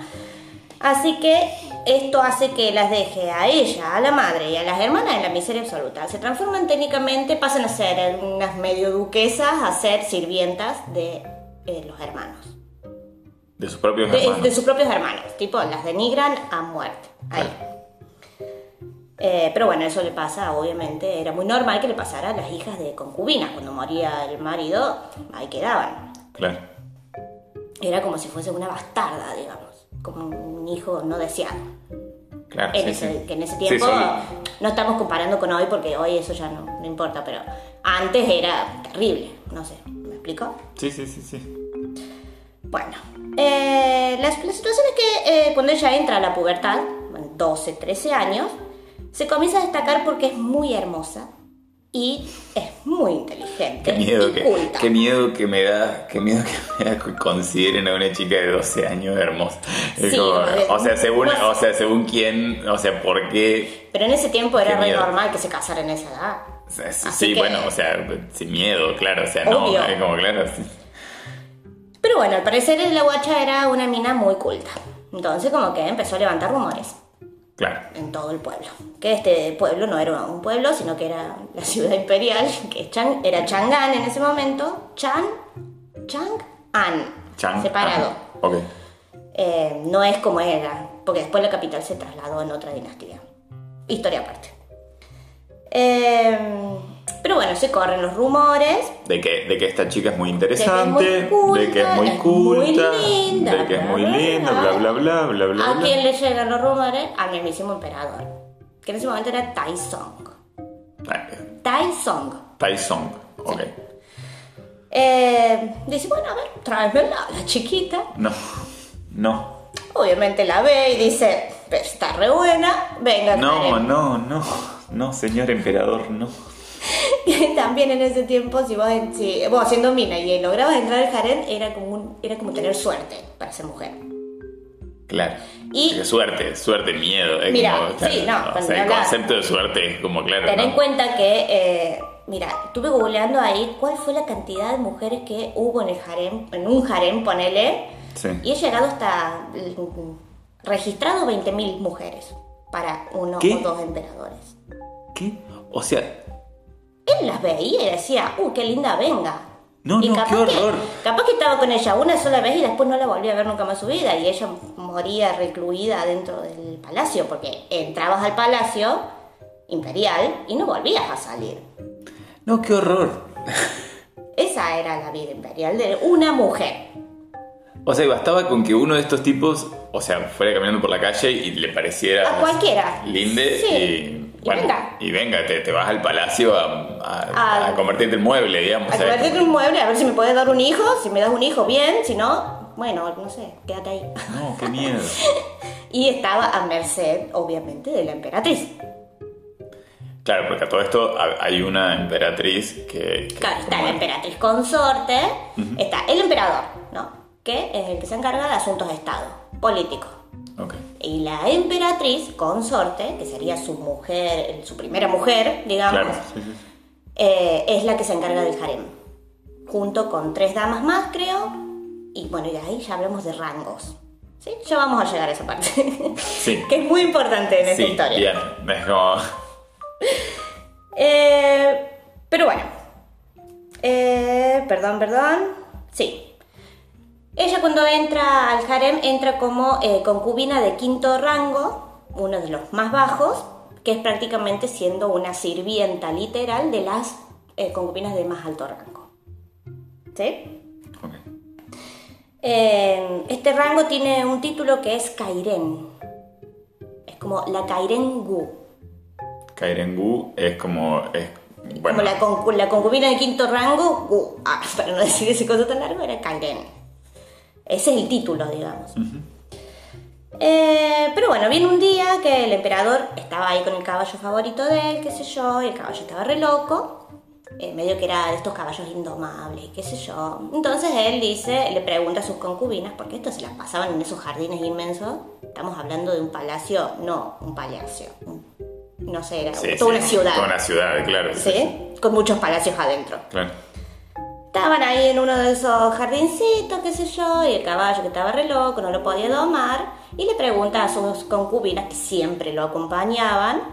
Así que esto hace que las deje a ella, a la madre y a las hermanas en la miseria absoluta. Se transforman técnicamente, pasan a ser unas medio duquesas, a ser sirvientas de eh, los hermanos. De sus propios De, hermanos. de sus propios hermanos. Tipo, las denigran a muerte. Ahí. Eh, pero bueno, eso le pasa, obviamente, era muy normal que le pasara a las hijas de concubinas. Cuando moría el marido, ahí quedaban. Claro. Era como si fuese una bastarda, digamos. Como un hijo no deseado. Claro. En sí, ese, sí. Que en ese Sí, tiempo, son- no estamos comparando con hoy porque hoy eso ya no, no importa, pero antes era terrible. No sé, ¿me explico? sí, sí, sí, sí. Bueno, eh, la, la situación es que eh, cuando ella entra a la pubertad, en 12, 13 años, se comienza a destacar porque es muy hermosa y es muy inteligente Qué miedo y que, culta. qué miedo que me da, qué miedo que me da que consideren a una chica de 12 años hermosa. Sí, como- o sea, según, pues- o sea, según quién, o sea, por qué. Pero en ese tiempo era re normal que se casaran en esa edad. sí, Así sí, que- bueno, o sea, sin miedo, claro, o sea, no, Obvio. es como claro, sí. Pero bueno, al parecer la guacha era una mina muy culta. Entonces como que empezó a levantar rumores claro. en todo el pueblo. Que este pueblo no era un pueblo, sino que era la ciudad imperial, que Chang- era Chang'an en ese momento. Chan, Chang'an. Chang- Separado. ajá, Ok. Eh, no es como era, porque después la capital se trasladó en otra dinastía. Historia aparte. Eh, pero bueno, se corren los rumores De que, de que esta chica es muy De que es interesante, muy culta, de que es muy es muy culta, linda, de que es muy linda, bla. bla, bla, bla, bla, ¿A quién le llegan los rumores? Al mismísimo emperador. Que en ese momento era Taizong. Ah, Taizong. Tyson, ok. Eh, dice, bueno, a ver, tráemela, la chiquita. No, no, Obviamente la ve y dice, "Pero está re buena, venga, no, Karen". no, no, no, señor emperador, no. También en ese tiempo, si vos, si, vos siendo mina y lograbas entrar al harén, era como, un- era como tener suerte para ser mujer. Claro. Y- suerte, suerte, miedo. Mira, como, o sea, sí, no, o cuando sea, el concepto de suerte es como, claro. Ten en ¿no? cuenta que, eh, mira, estuve googleando ahí cuál fue la cantidad de mujeres que hubo en el harem, en un harem, ponele, Sí. y he llegado hasta mm, registrado 20.000 mujeres para uno ¿Qué? o dos emperadores. ¿Qué? O sea, Él las veía y decía, uy, qué linda, venga. No, y no, capaz qué horror. Que, capaz que estaba con ella una sola vez y después no la volví a ver nunca más su vida y ella moría recluida dentro del palacio porque entrabas al palacio imperial y no volvías a salir. no, qué horror. Esa era la vida imperial de una mujer. O sea, bastaba con que uno de estos tipos, o sea, fuera caminando por la calle y le pareciera A cualquiera. linde Sí. y, Y venga. y venga, te, te vas al palacio a, a- convertirte en mueble, digamos. A convertirte en un mueble, a ver si me puedes dar un hijo. Si me das un hijo, bien. Si no, bueno, no sé, quédate ahí. No, qué miedo. Y estaba a merced, obviamente, de la emperatriz. Claro, porque a todo esto ha- hay una emperatriz que... que Claro, está la emperatriz consorte, está el emperador, ¿no? Que es el que se encarga de asuntos de Estado, políticos. Y la emperatriz consorte, que sería su mujer, su primera mujer, digamos, Claro, sí, sí. eh, es la que se encarga del harem. Junto con tres damas más, creo. Y bueno, y ahí ya hablamos de rangos. ¿Sí? Ya vamos a llegar a esa parte. Sí. que es muy importante en esta historia. bien. Como. Eh, pero bueno. Eh, perdón, perdón. Sí. Ella cuando entra al harem entra como eh, concubina de quinto rango, uno de los más bajos, que es prácticamente siendo una sirvienta literal de las eh, concubinas de más alto rango. ¿Sí? Ok. Eh, este rango tiene un título que es Kairen. Es como la Kairen Gu. Kairengu es como. Es, bueno, Como la, concu- la concubina de quinto rango, Gu. Ah, para no decir ese cosa tan largo, era Kairen. Ese es el título, digamos. Eh, pero bueno, viene un día que el emperador estaba ahí con el caballo favorito de él, qué sé yo, y el caballo estaba re loco. eh, medio que era de estos caballos indomables, qué sé yo. Entonces él dice, le pregunta a sus concubinas, porque estos se las pasaban en esos jardines inmensos. Estamos hablando de un palacio, no un palacio. No sé, era sí, toda sí, una ciudad. Toda una ciudad, claro. ¿sí? Con muchos palacios adentro. Claro. Estaban ahí en uno de esos jardincitos, qué sé yo, y el caballo que estaba re loco, no lo podía domar, y le pregunta a sus concubinas, que siempre lo acompañaban,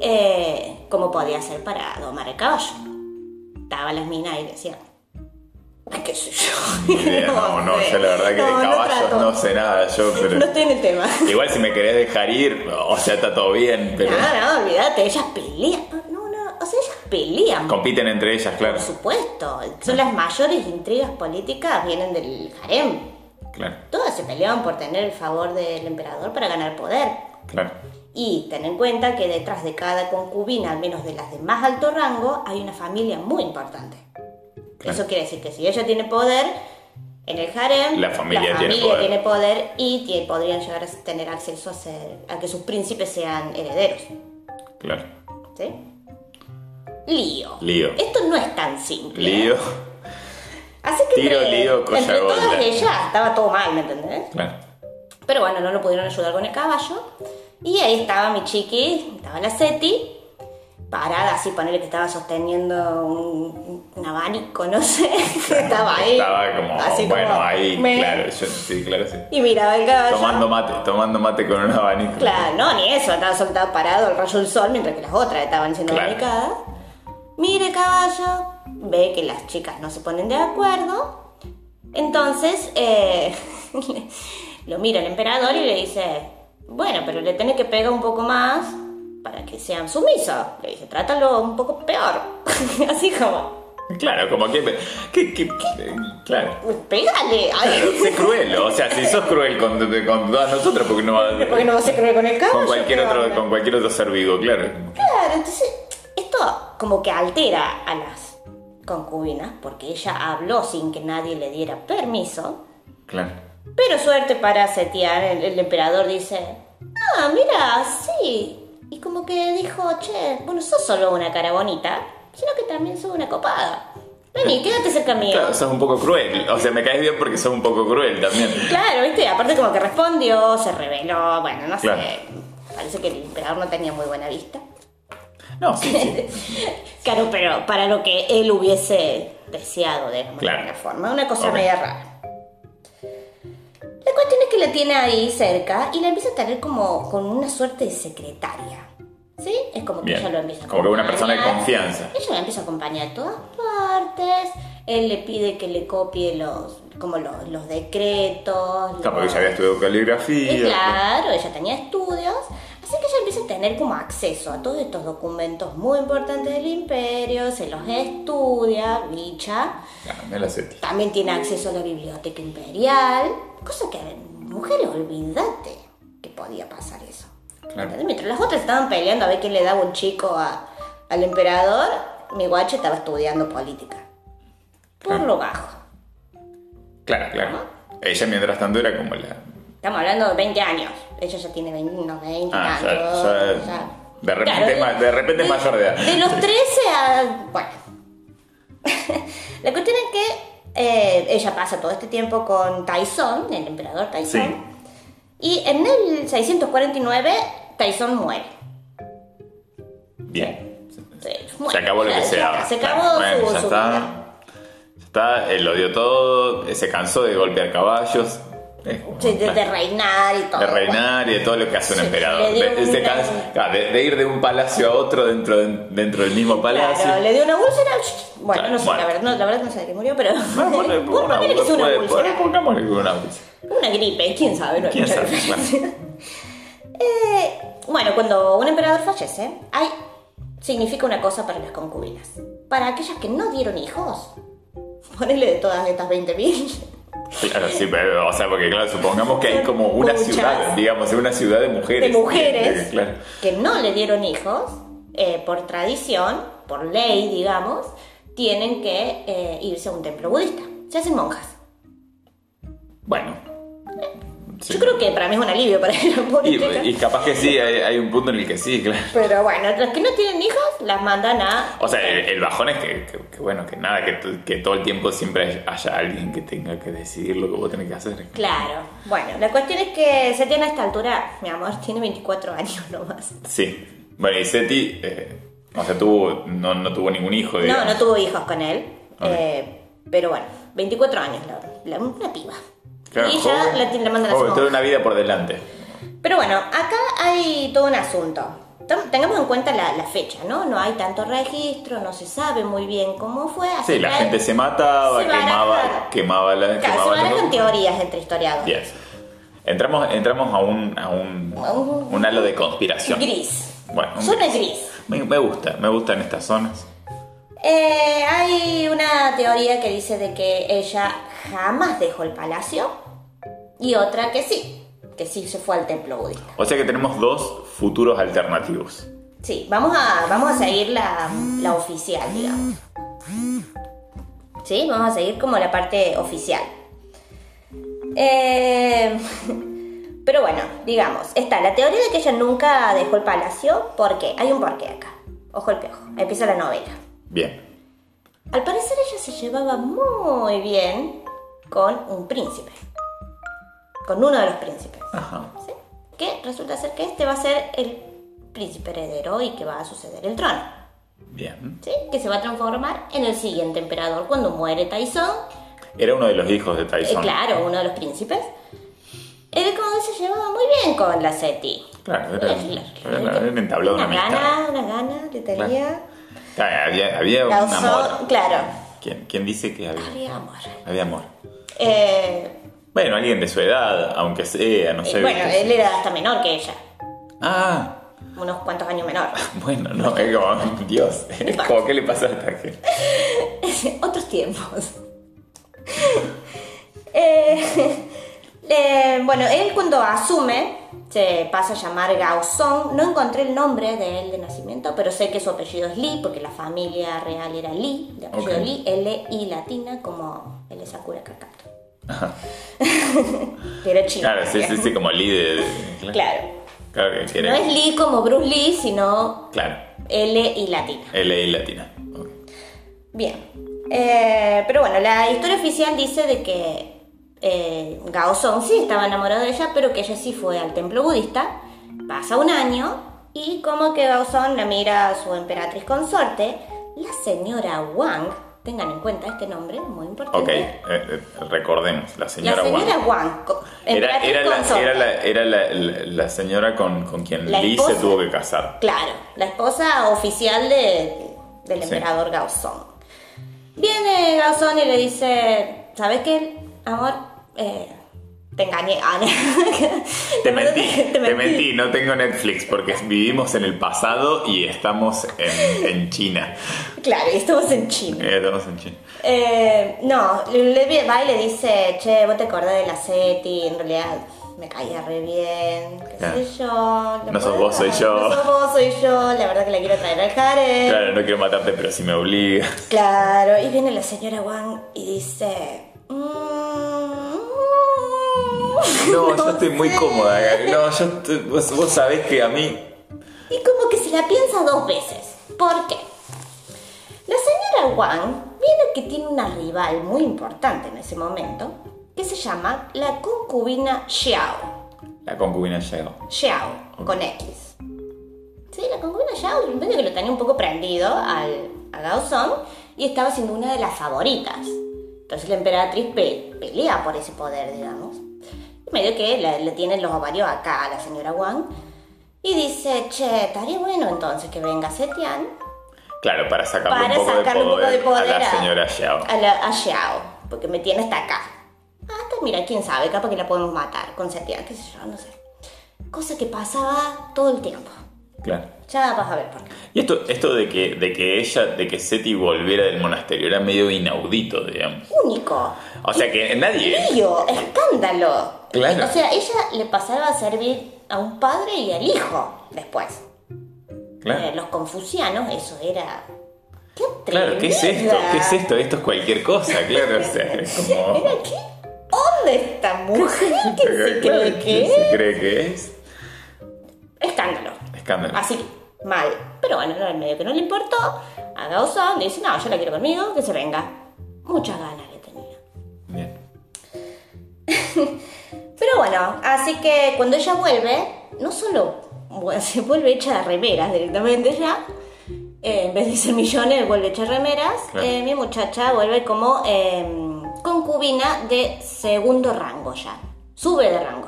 eh, cómo podía hacer para domar el caballo. Estaban las minas y decían, "Ay, qué sé yo. Idea, no, no, sé. yo la verdad que No, de no caballos trato. no, sé nada, yo, pero. No estoy en el tema. Igual si me querés dejar ir, o sea, está todo bien, pero. No, no, olvídate, ellas pelean. Pelean. Compiten entre ellas, claro. Por supuesto, son las mayores intrigas políticas, vienen del harem. Claro, Todas se peleaban por tener el favor del emperador para ganar poder. claro. Y ten en cuenta que detrás de cada concubina, al menos de las de más alto rango, hay una familia muy importante. Claro. Eso quiere decir que si ella tiene poder en el harem, La familia tiene familia poder. tiene poder y podrían llegar a tener acceso a, ser, a que sus príncipes sean herederos. Claro. ¿Sí? Lío. Lío. Esto no es tan simple. Lío. Así que Tiro, entre, lío, entre todas ellas estaba todo mal, ¿me entendés? Claro. Pero bueno, no lo pudieron ayudar con el caballo. Y ahí estaba mi chiqui, estaba la Seti, parada así, ponerle que estaba sosteniendo un, un abanico, no sé. estaba ahí. Estaba como, así bueno, como, ahí, me- claro, yo, sí, claro, sí. Y miraba el caballo. Tomando mate, tomando mate con un abanico. Claro, no, ni eso, estaba soltado parado al rayo del sol mientras que las otras estaban siendo Claro. abanicadas. Mire caballo, ve que las chicas no se ponen de acuerdo. Entonces, eh, lo mira el emperador y le dice, bueno, pero le tenés que pegar un poco más para que sean sumisos. Le dice, trátalo un poco peor. Así como, Claro, como que, que, que- que- claro. pégale. Claro, sé cruel, o sea, si sos cruel con, con todas nosotras, porque no vas ¿Por qué no vas a creer con el caballo? con cualquier ¿Qué otro, onda? con cualquier otro ser vivo, claro. Claro, entonces esto como que altera a las concubinas, porque ella habló sin que nadie le diera permiso. Claro. Pero suerte para setear, el, el emperador dice, ah, mira, sí. Y como que dijo, che, bueno, sos solo una cara bonita, sino que también sos una copada. Vení, quédate cerca mío. Claro, sos un poco cruel. O sea, me caes bien porque sos un poco cruel también. Claro, viste, aparte como que respondió, se reveló, bueno, no Claro. sé. Parece que el emperador no tenía muy buena vista. No, sí, sí. Claro, pero para lo que él hubiese deseado de alguna Claro. forma, una cosa Ok. media rara. La cuestión es que la tiene ahí cerca y la empieza a tener como con una suerte de secretaria. ¿Sí? Es como que Bien. ella lo empieza a Como que una persona de acompañar. confianza. Ella lo empieza a acompañar a todas partes. Él le pide que le copie los, como los, los decretos. Claro, porque ya había estudiado caligrafía. y claro, ella tenía estudios, así que ella empieza a tener como acceso a todos estos documentos muy importantes del imperio, se los estudia, bicha. Ah, me la. También tiene acceso a la biblioteca imperial, cosa que, mujer, olvídate que podía pasar eso. Claro. Mientras las otras estaban peleando a ver quién le daba un chico a- al emperador, mi guache estaba estudiando política. Por Claro. lo bajo. Claro, claro. Ella mientras tanto era como la. Estamos hablando de 20 años. Ella ya tiene 20, unos 20 Ah, ya- tantos, ya- ya. de repente ma- de repente es mayor de edad. De los 13 a. Bueno. La cuestión es que eh, ella pasa todo este tiempo con Tyson, el emperador Tyson. Sí. Y en el 649, Tyson muere. Bien. Sí, Se acabó lo que Ya- se daba. Se acabó Bueno, su, ya su está. vida. Ya está, él lo dio todo, se cansó de golpear caballos. Sí, de, de reinar y todo. de reinar y de todo lo que hace un Sí, emperador. dio De, de- una- claro, de- de ir de un palacio a otro dentro, de- dentro del mismo palacio. Claro, le dio una úlcera. Bueno, Claro, no sé, bueno. la verdad, no, la verdad no sé de qué murió, pero. Ponle- Bueno, una- una puede- úlcera. pongámosle una úlcera. Una gripe, quién sabe, no ¿Quién sabe? Eh, bueno, cuando un emperador fallece, hay, significa una cosa para las concubinas. Para aquellas que no dieron hijos, ponele de todas estas 20.000. Claro, sí, pero, o sea, porque claro, supongamos que hay como una muchas. ciudad, digamos, una ciudad de mujeres. de mujeres Claro. que no le dieron hijos, eh, por tradición, por ley, digamos, tienen que eh, irse a un templo budista. Se hacen monjas. Bueno. Sí. Yo creo que para mí es un alivio para ir a Y, chicas. y capaz que sí, hay, hay un punto en el que sí, claro. Pero bueno, las que no tienen hijos las mandan a... O sea, el, el bajón es que, que- que bueno, que nada, que, que todo el tiempo siempre haya alguien que tenga que decidir lo que vos tenés que hacer. Claro. Bueno, la cuestión es que se tiene a esta altura, mi amor, tiene 24 años nomás. Sí. Bueno, y Seti, eh, o sea, tuvo, no, no tuvo ningún hijo, No, digamos. no tuvo hijos con él. Eh, pero bueno, 24 años, la, la- una piba. Claro, y ya joven, la, la mandan a joven, su toda una vida por delante. Pero bueno, acá hay todo un asunto. Tengamos en cuenta la, la fecha, ¿no? No hay tanto registro, no se sabe muy bien cómo fue. así Sí, la gente se mataba, se baraja- quemaba, quemaba la... Claro, se quemaba teorías entre historiadores. Bien. Entramos, entramos a un, a un, un- halo de conspiración. Gris. Bueno, Zona gris. gris. Me, me gusta, me gustan estas zonas. Eh, hay una teoría que dice de que ella jamás dejó el palacio y otra que sí, que sí se fue al templo budista. O sea que tenemos dos futuros alternativos. Sí, vamos a, vamos a seguir la, la oficial, digamos. Sí, vamos a seguir como la parte oficial. Eh, pero bueno, digamos, está la teoría de que ella nunca dejó el palacio, porque hay un porqué acá. Ojo el piojo, empieza la novela. Bien. Al parecer ella se llevaba muy bien con un príncipe. Con uno de los príncipes. Ajá. ¿sí? Que resulta ser que este va a ser el príncipe heredero y que va a suceder el trono. Bien. ¿sí? Que se va a transformar en el siguiente emperador cuando muere Taizong. Era uno de los hijos de Eh, Tyson. claro, uno de los príncipes. Él como que se llevaba muy bien con la Seti. Claro, era, era entablado una una gana, una gana le tenía. Claro, había, había un amor. Claro, ¿Quién, quién dice que había? había amor. Había amor. Eh, Bueno, alguien de su edad, aunque sea, no eh, sé. bueno, él era hasta menor que ella. Ah, Unos cuantos años menor. bueno, no, es como, Dios, es como, ¿qué le pasa a esta gente? Otros tiempos. Eh, eh, bueno, él cuando asume se pasa a llamar Gaozong. No encontré el nombre de él de nacimiento, pero sé que su apellido es Lee, porque la familia real era Lee, de apellido Ok. Lee, L-I latina, como el de Sakura Kakato. Ajá. Que era chino. Claro, sí, sí, sí, como líder. Claro. Claro que quiere. No es Lee como Bruce Lee, sino Claro, L y latina. L latina. Ok. Bien. Eh, pero bueno, la historia oficial dice de que eh, Gaozong sí estaba enamorado de ella, pero que ella sí fue al templo budista. Pasa un año y como que Gaozong la mira a su emperatriz consorte, la señora Wang. Tengan en cuenta este nombre, muy importante. Ok, eh, eh, recordemos, la La señora señora Wang. Wang. Era, era, la, era, la, era la, señora con, con quien Lee se tuvo que casar. Claro, la esposa oficial de- del Sí. emperador Gaozong. Viene Gaozong y le dice, ¿sabes qué, amor? Eh, te engañé. Ah, no. Te mentí, Te te mentí, no tengo Netflix porque vivimos en el pasado y estamos en, en China. Claro, y estamos en China. Eh, estamos en China. Eh, no, le va y le dice, che, vos te acordás de la SETI, en realidad me caía re bien, qué Claro. sé yo. ¿lo No sos vos, soy yo. No sos vos, soy yo, la verdad que la quiero traer al harem. Claro, no quiero matarte, pero si me obligas. Claro, y viene la señora Wang y dice... "Mm, No, yo estoy muy sé". cómoda. No, yo vos, vos sabés que a mí. Y como que se la piensa dos veces. ¿Por qué? La señora Wang viene que tiene una rival muy importante en ese momento, que se llama la concubina Xiao. La concubina llegó. Xiao, con X. Sí, la concubina Xiao, medio que lo tenía un poco prendido al, a Gaozong y estaba siendo una de las favoritas. Entonces la emperatriz pe- pelea por ese poder, digamos. Medio que le, le tienen los ovarios acá a la señora Wang. Y dice, che, estaría bueno entonces que venga Setian Claro, para sacarle para un poco sacarle de un poco de poder, poder a la señora Xiao. a, la- a Xiao, porque me tiene hasta acá. Hasta, mira, quién sabe, capaz que la podemos matar con Setian, qué sé yo, no sé. Cosa que pasaba todo el tiempo. Claro. Ya vas a ver por qué. Y esto, esto de que, de que ella, de que Seti volviera del monasterio era medio inaudito, digamos. Único. O sea que nadie. Lío, escándalo. Claro. O sea, ella le pasaba a servir a un padre y al hijo después. Claro. Eh, los confucianos, eso era. ¡Qué Claro, ¿qué es esto? ¿Qué es esto? Esto es cualquier cosa, claro. O sea, es como. Era, ¿qué onda esta mujer que se cree que ¿quién es? se cree que es? Escándalo. Escándalo. Así que, mal. Pero bueno, no, medio que no le importó. A Gaozón le dice, no, yo la quiero conmigo, que se venga. Muchas ganas le tenía. Bien. Pero bueno, así que cuando ella vuelve, no solo se vuelve hecha de remeras directamente ya, eh, en vez de ser millones, vuelve hecha de remeras, Claro. eh, mi muchacha vuelve como eh, concubina de segundo rango ya, sube de rango.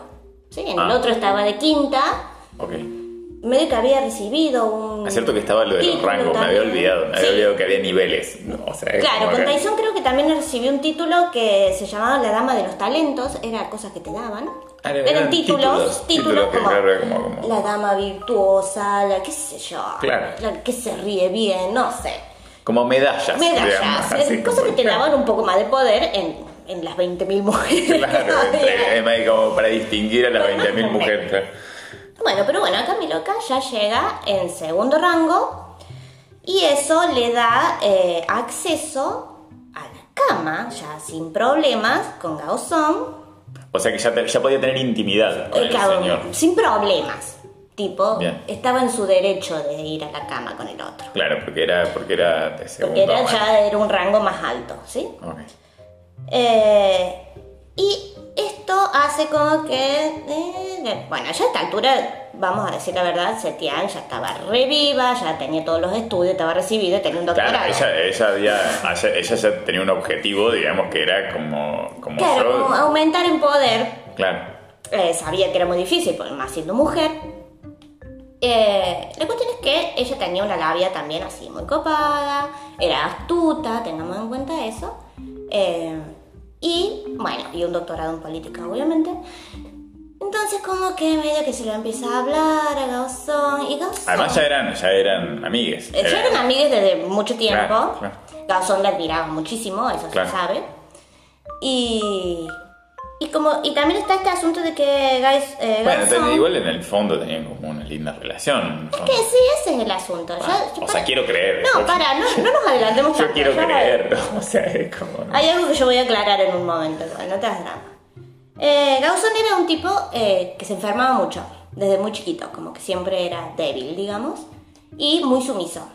¿sí? En el Ah. otro estaba de quinta, Ok. Medio que había recibido un... Es cierto que estaba lo de los rangos, me había olvidado. Me había Sí. olvidado que había niveles. ¿no? O sea, Claro, con que- Tyson creo que también recibió un título que se llamaba La Dama de los Talentos, era cosas que te daban. Ah, eran eran títulos, títulos, títulos, como, claro, era como- como- La Dama Virtuosa, la qué sé yo, Claro. la que se ríe bien, no sé. Como medallas. Medallas, digamos, así cosas que te daban un poco más de poder en, en las 20.000 mujeres. Claro, entre- como para distinguir a las 20.000 mujeres. Bueno, pero bueno, acá mi loca ya llega en segundo rango y eso le da eh, acceso a la cama, ya sin problemas, con Gaozón, O sea que ya, te- ya podía tener intimidad con eh, el claro, señor. sin problemas. Tipo, Bien. estaba en su derecho de ir a la cama con el otro. Claro, porque era, porque era de segundo Porque era, ya era un rango más alto, ¿sí? Ok. Eh, y esto hace como que, eh, bueno, ya a esta altura, vamos a decir la verdad, Setian ya estaba reviva, ya tenía todos los estudios, estaba recibido, tenía un doctorado. Claro, ella, ella, había, ella, ella ya tenía un objetivo, digamos, que era como, como Claro, yo. como aumentar en poder, Claro. eh, sabía que era muy difícil, por más siendo mujer. Eh, la cuestión es que ella tenía una labia también así muy copada, era astuta, tengamos en cuenta eso. Eh, y bueno, y un doctorado en política, obviamente. Entonces, como que medio que se lo empieza a hablar a Gaozón y Gaozón. Además ya eran, ya eran amigues. Eh, Ya eran amigas desde mucho tiempo. Claro, claro. Gaozón la admiraba muchísimo, eso Claro. se sabe. Y, y como y también está este asunto de que Guys, eh, Bueno, igual en el fondo tenían como una linda relación. fondo. que sí, ese es el asunto. Ah, yo o para- sea, quiero creer. No, para, no, no nos adelantemos Yo quiero creer. O sea, es como. Hay algo que yo voy a aclarar en un momento, no te hagas drama. Eh, Gauzón era un tipo eh, que se enfermaba mucho, desde muy chiquito, como que siempre era débil, digamos, y muy sumiso.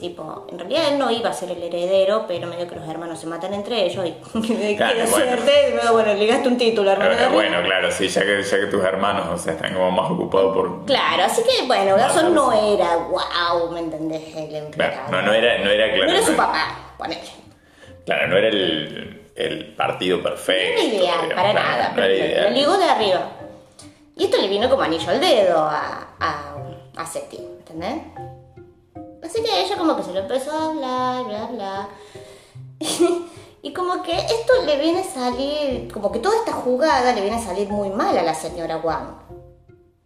Tipo, en realidad él no iba a ser el heredero, pero medio que los hermanos se matan entre ellos y qué Claro, bueno. suerte. Bueno, bueno, ligaste un título, hermano. Eh, bueno, claro, sí, ya que, ya que tus hermanos, o sea, están como más ocupados por. Claro, así que bueno, Gauzón no era wow, ¿me entendés? El Claro, no, no era, no era claro. No era su no- papá, ponele. Claro, no era el, el partido No perfecto. era ideal, digamos, para claro, nada, no pero era ideal. lo ligó de arriba. Y esto le vino como anillo al dedo a, a, a Seti, ¿entendés? Así que ella como que se lo empezó a hablar, bla, bla. y como que esto le viene a salir, como que toda esta jugada le viene a salir muy mal a la señora Wang.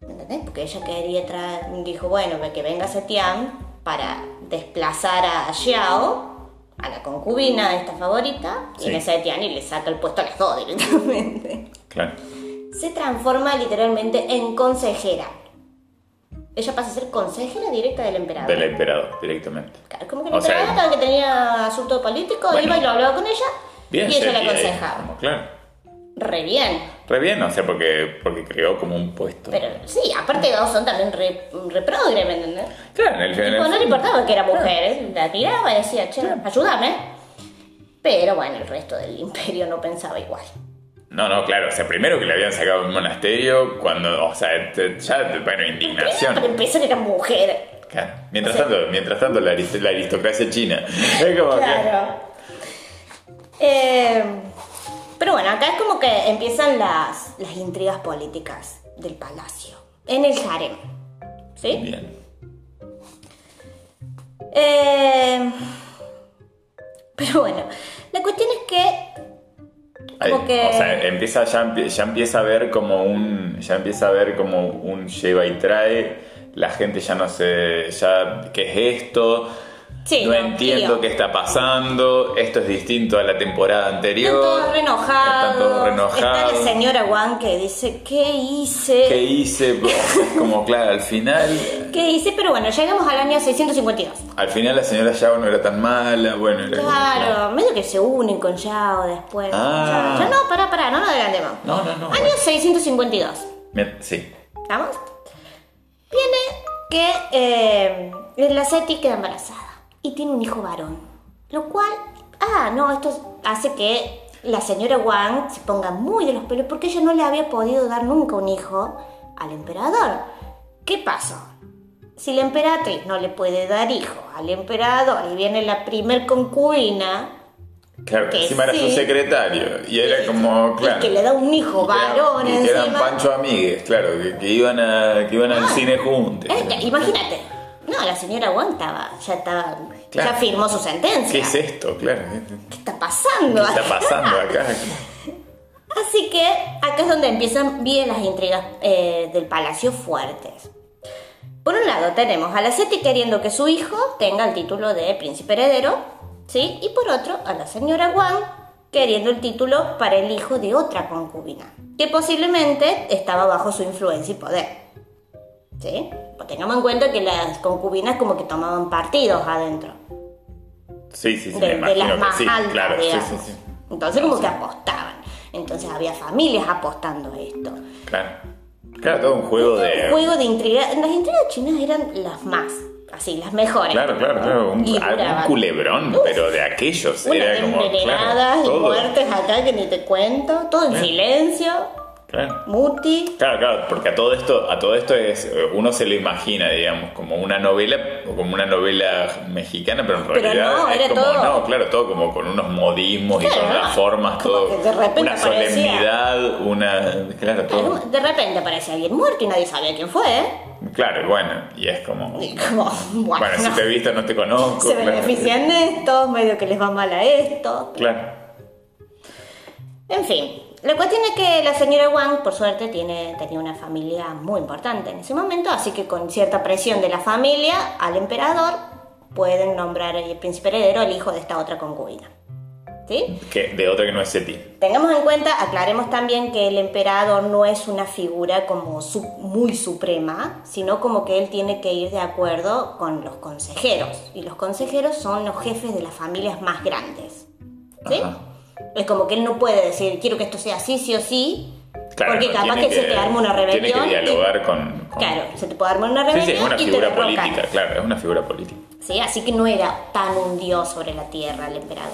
¿Entendés? Porque ella quería traer, dijo, bueno, que venga Setian para desplazar a Xiao, a la concubina esta favorita, y Sí. le Setian y le saca el puesto a las dos directamente. Claro. Se transforma literalmente en consejera. Ella pasa a ser consejera directa del emperador. Del emperador, directamente. Claro, Como que el O sea, emperador, cada que tenía asunto político, Bueno. iba y lo hablaba con ella, Bien, y ella le ahí, aconsejaba. como, Claro. Re bien. Re bien, o sea, porque, porque creó como un puesto. Pero sí, aparte Dawson también re, re progre, ¿me entendés? claro, en el, Tipo, no le importaba que era mujer, ¿eh? la tiraba y decía, che, ayúdame. Pero bueno, el resto del imperio no pensaba igual. No, no, claro, o sea, primero que le habían sacado un monasterio, cuando, o sea, ya, bueno, Para indignación. empezar era mujer. Claro. Mientras O sea- tanto, mientras tanto la, arist- la aristocracia china. Es como que. Claro. Eh, Pero bueno, acá es como que empiezan las, las intrigas políticas del palacio. En el harem. ¿Sí? Bien. Eh, pero bueno, la cuestión es que Como que- O sea, empieza, ya, ya empieza a ver como un. Ya empieza a ver como un lleva y trae. La gente ya no sé. Ya, ¿Qué es esto? Sí, no, no, entiendo qué está pasando. Esto es distinto a la temporada anterior. están todos re enojados. Están todos re enojados. Está la señora Wang que dice, ¿qué hice? ¿Qué hice? Como claro, al final. ¿Qué hice? Pero bueno, llegamos al año 652. Al final la señora Yao no era tan mala. Bueno, era. Claro, medio que se unen con Yao después. Ah. No, pará, pará, no nos adelantemos. No, no, no. Año 652. Me- Sí. ¿Estamos? Viene que eh, la Seti queda embarazada y tiene un hijo varón. Lo cual, ah, no, esto hace que la señora Wang se ponga muy de los pelos porque ella no le había podido dar nunca un hijo al emperador. ¿Qué pasó? Si la emperatriz no le puede dar hijo al emperador y viene la primer concubina, Claro, que encima era su sí. secretario. Y era como, claro. y que le da un hijo Y que eran- varón y que eran. Pancho Amigues, claro, que, que iban, a, que iban al Ah. cine juntos. Eh, imagínate. No, la señora Wang estaba, ya estaba, Claro. ya firmó su sentencia. ¿Qué es esto? Claro. ¿Qué está pasando? ¿Qué está acá? pasando acá? Así que acá es donde empiezan bien las intrigas eh, del palacio fuertes. Por un lado tenemos a la Seti queriendo que su hijo tenga el título de príncipe heredero, ¿sí? Y por otro a la señora Wang queriendo el título para el hijo de otra concubina, que posiblemente estaba bajo su influencia y poder. ¿Sí? Pues tengamos en cuenta que las concubinas como que tomaban partidos adentro. Sí, sí, sí, de, me de las que más sí, altas, claro, sí, sí, sí. Entonces como que apostaban. Entonces había familias apostando a esto. Claro. Claro, todo un juego de. Un juego de intriga. Las intrigas chinas eran las más, así, las mejores. Claro, claro, claro. Un, culebrón, Uf. pero de aquellos. Unas Era como. Claro, y muertes acá que ni te cuento. Todo en silencio. Claro. Muti. Claro, claro, porque a todo esto, a todo esto es, eh, uno se lo imagina, digamos, como una novela o como una novela mexicana, pero en Pero realidad no, es era como, todo- no, claro, todo como con unos modismos y con unas formas, como todo, de repente una aparecía- solemnidad, una, claro, todo, De repente aparece alguien muerto y nadie sabía quién fue. ¿eh? claro, y bueno, y es como, Y como, bueno, bueno, si te he visto no te conozco, se claro, benefician estos, medio que les va mal a esto. claro, En fin, la cuestión es que la señora Wang, por suerte, tiene, tenía una familia muy importante en ese momento, así que con cierta presión de la familia al emperador pueden nombrar el príncipe heredero al hijo de esta otra concubina. ¿Sí? que de otra que no es Seti, Tengamos en cuenta, aclaremos también que el emperador no es una figura como muy suprema, sino como que él tiene que ir de acuerdo con los consejeros. Y los consejeros son los jefes de las familias más grandes. ¿Sí? Ajá. Es como que él no puede decir, quiero que esto sea así, sí o sí, Claro, porque capaz tiene que, se te arma una rebelión. Tiene que y- dialogar con, con- claro, se te puede armar una Sí, rebelión sí, es una y figura política, claro, es una figura política. ¿Sí? Así que no era tan un dios sobre la tierra el emperador.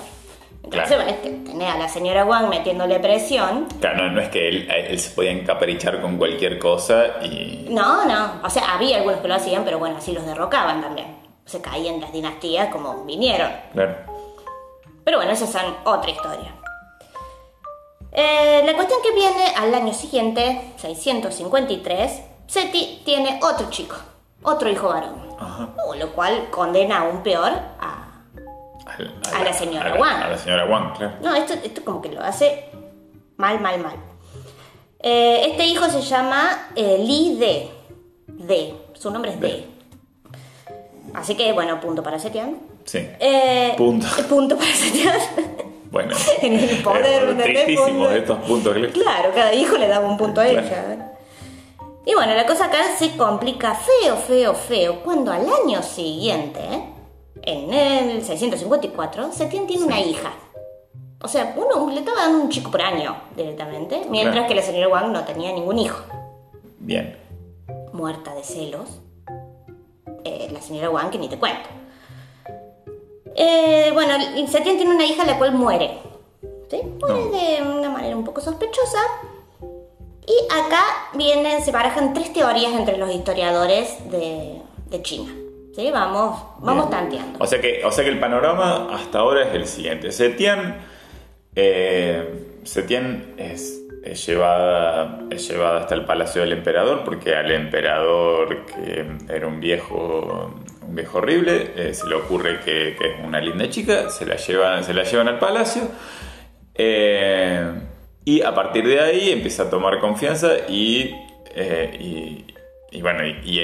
Entonces, Claro. bueno, este, tenés a la señora Wang metiéndole presión. Claro, no, no es que él, él se podía encaprichar con cualquier cosa y... No, no. O sea, había algunos que lo hacían, pero bueno, así los derrocaban también. Se caían las dinastías como vinieron. Claro. Pero bueno, esas son otra historia. Eh, la cuestión que viene al año siguiente, 653, Seti tiene otro chico, otro hijo varón. Ajá. Uh, Lo cual condena aún peor a... La señora a la- Wang. A la señora Wang, claro. No, esto, esto como que lo hace mal, mal, mal. Eh, este hijo se llama eh, Li De. De. Su nombre es De. Así que, bueno, punto para Setian. Sí. Eh, Punto. Punto para Setian. Bueno. en el poder, eh, ¿entendés? Tristísimos Punto. estos puntos. claro. Cada hijo le daba un punto a Claro. ella. Y bueno, la cosa acá se complica feo, feo, feo, cuando al año siguiente, en el 654, Setién tiene una hija. O sea, uno le estaba dando un chico por año directamente, mientras Claro. que la señora Wang no tenía ningún hijo. Bien. Muerta de celos. Eh, la señora Wang, que ni te cuento. Eh, bueno, Setién tiene una hija la cual muere. ¿Sí? Muere No. de una manera un poco sospechosa. Y acá vienen, se barajan tres teorías entre los historiadores de, de China. ¿Sí? Vamos, vamos Bien. tanteando. O sea, que, o sea que el panorama hasta ahora es el siguiente. Setian eh, Setién es, es llevada, es llevada hasta el palacio del emperador porque al emperador, que era un viejo, un viejo horrible, eh, se le ocurre que, que es una linda chica, se la llevan, se la llevan al palacio. eh, y a partir de ahí empieza a tomar confianza y, eh, y, y bueno, y,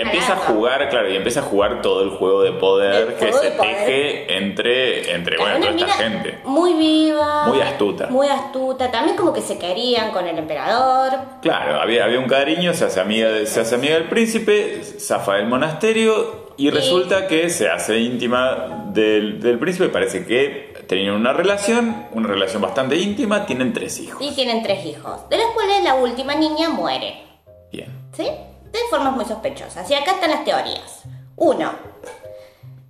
empieza a jugar, claro, y empieza a jugar todo el juego de poder que se teje entre, entre bueno, toda esta gente. Muy viva. Muy astuta. Muy astuta. También como que se querían con el emperador. Claro, había, había un cariño, se hace amiga, de- se hace amiga del príncipe, zafa del monasterio y resulta que se hace íntima del, del príncipe. Parece que tenían una relación, una relación bastante íntima, tienen tres hijos. Y tienen tres hijos. De los cuales la última niña muere. Bien. ¿Sí? De formas muy sospechosas. Y acá están las teorías. Uno.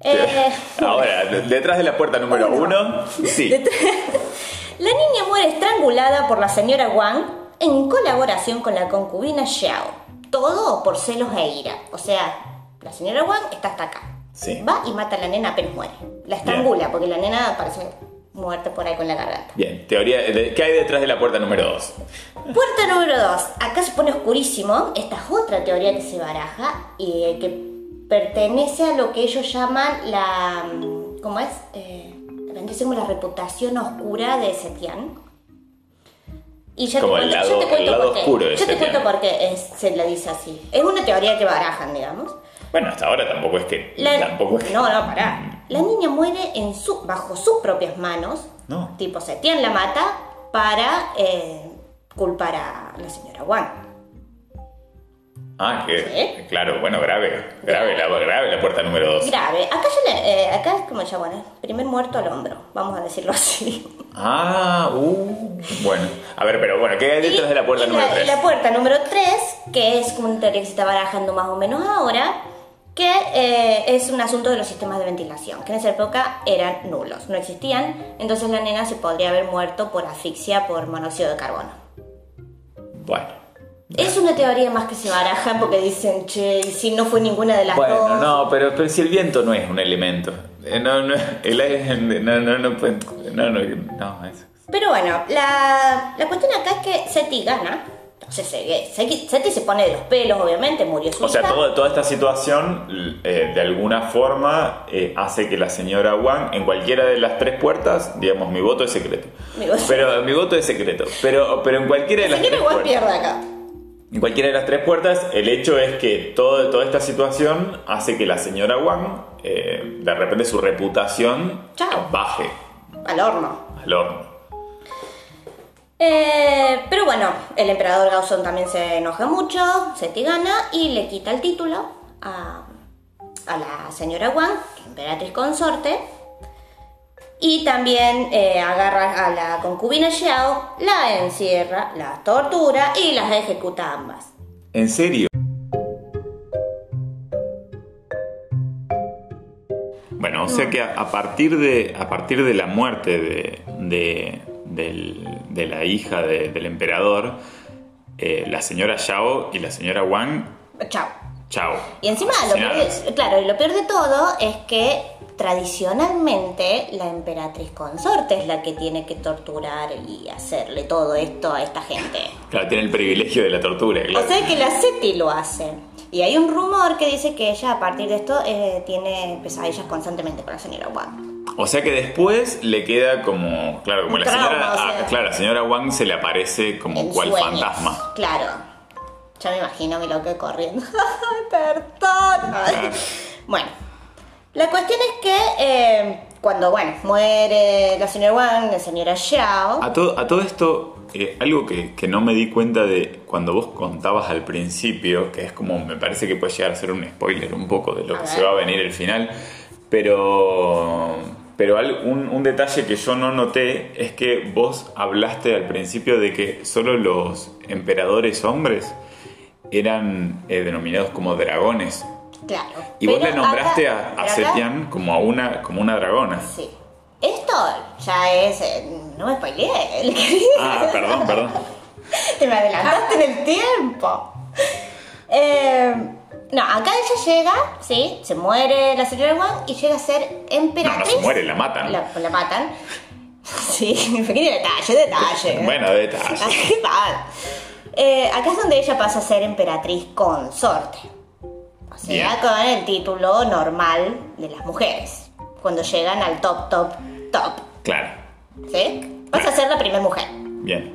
Eh, Ahora, de- detrás de la puerta número uno, sí. la niña muere estrangulada por la señora Wang en colaboración con la concubina Xiao. Todo por celos e ira. O sea, la señora Wang está hasta acá. Sí. Va y mata a la nena apenas muere. La estrangula porque la nena parece muerta por ahí con la garganta. Bien, teoría, de- ¿qué hay detrás de la puerta número dos? Puerta número 2. Acá se pone oscurísimo. Esta es otra teoría que se baraja y eh, que pertenece a lo que ellos llaman la. mm, ¿Cómo es? Eh, como la reputación oscura de Setián. Y ya Como te el cuento, lado- ya te el cuento lado por qué. oscuro Yo te cuento por qué es- se le dice así. Es una teoría que barajan, digamos. Bueno, hasta ahora tampoco es que. La- tampoco es que- No, no, pará. La niña muere en su, bajo sus propias manos. No. Tipo, Setián la mata para eh, culpar a la señora Wang. Ah, que. ¿Sí? Claro, bueno, grave. Grave, la, grave la puerta número dos. Grave. Acá, ya le- eh, acá es como ya, bueno, primer muerto al hombro, vamos a decirlo así. Ah, uh. Bueno, a ver, pero bueno, ¿qué hay detrás Y- de la puerta número la, la puerta número 3, que es una teoría que se está barajando más o menos ahora, que eh, es un asunto de los sistemas de ventilación, que en esa época eran nulos, no existían, entonces la nena se podría haber muerto por asfixia por monóxido de carbono. Bueno. Es una teoría más que se barajan porque dicen, che, y si no fue ninguna de las Bueno, dos. no, pero, pero si el viento no es un elemento. Eh, No, no, el aire, no, no, no, puede- no, no, no, es- Pero bueno, la, la cuestión acá es que Seti gana. Entonces eh, Seti, Seti se pone de los pelos, obviamente, murió su O sea, todo- toda esta situación eh, de alguna forma eh, hace que la señora Wang en cualquiera de las tres puertas, digamos, mi voto es secreto. Mi voto- Pero mi voto es secreto. Pero, pero en cualquiera de La las tres puertas. pierde acá. En cualquiera de las tres puertas, el hecho es que todo, toda esta situación hace que la señora Wang, eh, de repente su reputación Chao. baje Al horno. al horno. Eh, pero bueno, el emperador Gaozón también se enoja mucho, Seti gana y le quita el título a, a la señora Wang, emperatriz consorte, y también eh, agarra a la concubina Xiao, la encierra, la tortura y las ejecuta ambas. ¿En serio? Bueno, o sea que a, a partir de, a partir de la muerte de, de, del- de la hija de- del emperador, eh, la señora Yao y la señora Wang, Chao. chao. Y encima, lo peor de, claro, y lo peor de todo es que tradicionalmente la emperatriz consorte es la que tiene que torturar y hacerle todo esto a esta gente. Claro, tiene el privilegio de la tortura. O claro. sea que la Seti lo hace. Y hay un rumor que dice que ella a partir de esto eh, tiene pesadillas constantemente con la señora Wang. O sea que después le queda como, claro, como Un la señora, trauma, o sea. ah, claro, la señora Wang se le aparece como en cual sueños. fantasma. Claro. Ya me imagino mi loco corriendo. Perdón. Bueno, la cuestión es que eh, cuando, bueno, muere la señora Wang, la señora Xiao. A todo, a todo esto, eh, algo que, que no me di cuenta de cuando vos contabas al principio, que es como, me parece que puede llegar a ser un spoiler un poco de lo A que ver. se va a venir el final, pero, pero un, un detalle que yo no noté es que vos hablaste al principio de que solo los emperadores hombres eran eh, denominados como dragones. Claro. Y vos le nombraste acá- a, Setian como a una, como una dragona. Sí. Esto ya es. eh, No me spoileé, el querido. Ah, perdón, perdón. Te me adelantaste en el tiempo. Eh, no, acá ella llega, sí, se muere la señora Wang y llega a ser No, no emperatriz. se muere, la matan. La, la matan. Sí, pequeño detalle, detalle. Bueno, detalle. Eh, acá es donde ella pasa a ser emperatriz consorte. O sea, Bien. con el título normal de las mujeres. Cuando llegan al top, top, top. Claro. ¿Sí? Pasa a ser la primera mujer. Bien.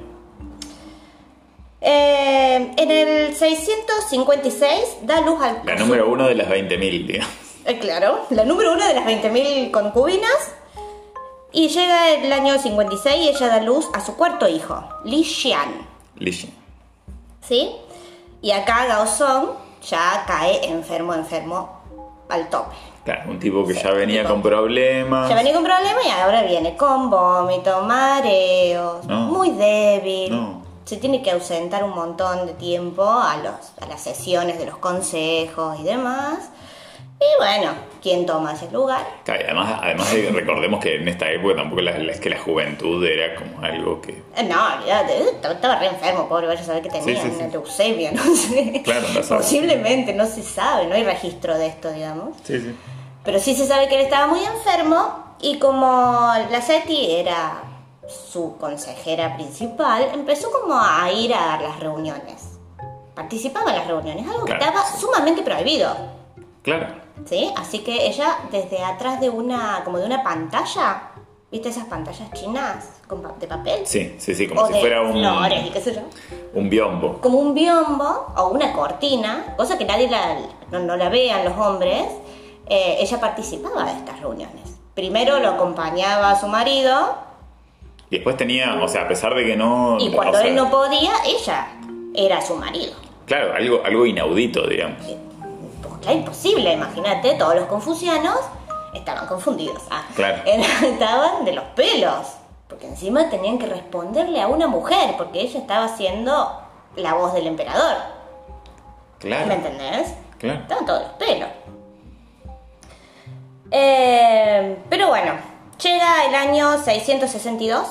Eh, en el 656 da luz al. La número uno de las 20.000, digamos. Eh, claro, la número uno de las 20.000 concubinas. Y llega el año 56 y ella da luz a su cuarto hijo, Li Xian. Lishi. ¿Sí? Y acá Gaozong ya cae enfermo, enfermo al tope. Claro, un tipo que ya venía con problemas. Ya venía con problemas y ahora viene con vómito, mareos, No. muy débil. No. Se tiene que ausentar un montón de tiempo a, los, a las sesiones de los consejos y demás. Y bueno, ¿quién toma ese lugar? Claro, y además, además recordemos que en esta época tampoco la, es que la juventud era como algo que. Eh, No, olvídate, eh, estaba estaba re enfermo, pobre, vaya a saber que tenía Sí, sí, una sí. leucemia, no sé. Claro, no sabe. Posiblemente, no se sabe, no hay registro de esto, digamos. Sí, sí. Pero sí se sabe que él estaba muy enfermo y como la SETI era su consejera principal, empezó como a ir a dar las reuniones. Participaba en las reuniones, algo que Claro, estaba sí. sumamente prohibido. Claro. ¿Sí? Así que ella desde atrás de una, como de una pantalla, ¿viste esas pantallas chinas de papel? Sí, sí, sí, como o si de fuera un, flores y qué sé yo. un biombo. Como un biombo o una cortina, cosa que nadie la, no, no la vean los hombres, eh, ella participaba de estas reuniones. Primero lo acompañaba a su marido Y después tenía, o sea, a pesar de que no. y cuando sea, él no podía, ella era su marido. Claro, algo, algo inaudito, digamos. Pues era imposible, imagínate, todos los confucianos estaban confundidos. Ah, Claro. Estaban de los pelos, porque encima tenían que responderle a una mujer, porque ella estaba siendo la voz del emperador. Claro. ¿Me entendés? Claro. Estaban todos los pelos. Eh, pero bueno, llega el año 662.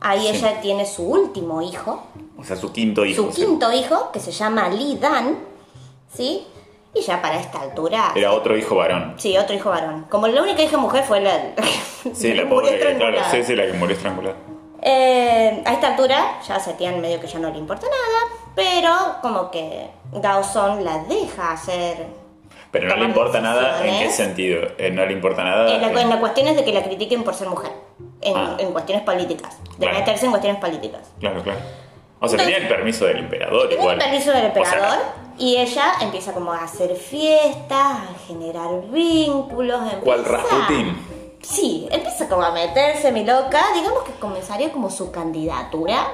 Ahí Sí. ella tiene su último hijo, O sea, su quinto hijo. su sí. quinto hijo, que se llama Li Dan. ¿Sí? Y ya para esta altura. Era otro hijo varón. Sí, otro hijo varón. Como la única hija mujer fue la. Sí, la que pobre, claro, sí, sí, la que murió estrangulada. Eh, a esta altura ya Setian medio que ya no le importa nada, pero como que Gaozón la deja hacer. Pero no le importa nada, ¿en qué sentido? Eh, no le importa nada. En la, en- en la cuestión es de que la critiquen por ser mujer, en, Ah. en cuestiones políticas, de Claro. meterse en cuestiones políticas. Claro, claro. O sea, Entonces- tenía el permiso del emperador Tiene igual. el permiso del O sea, emperador y ella empieza como a hacer fiestas, a generar vínculos. ¿Cuál empieza- Rasputin? Sí, empieza como a meterse mi loca, digamos que comenzaría como su candidatura.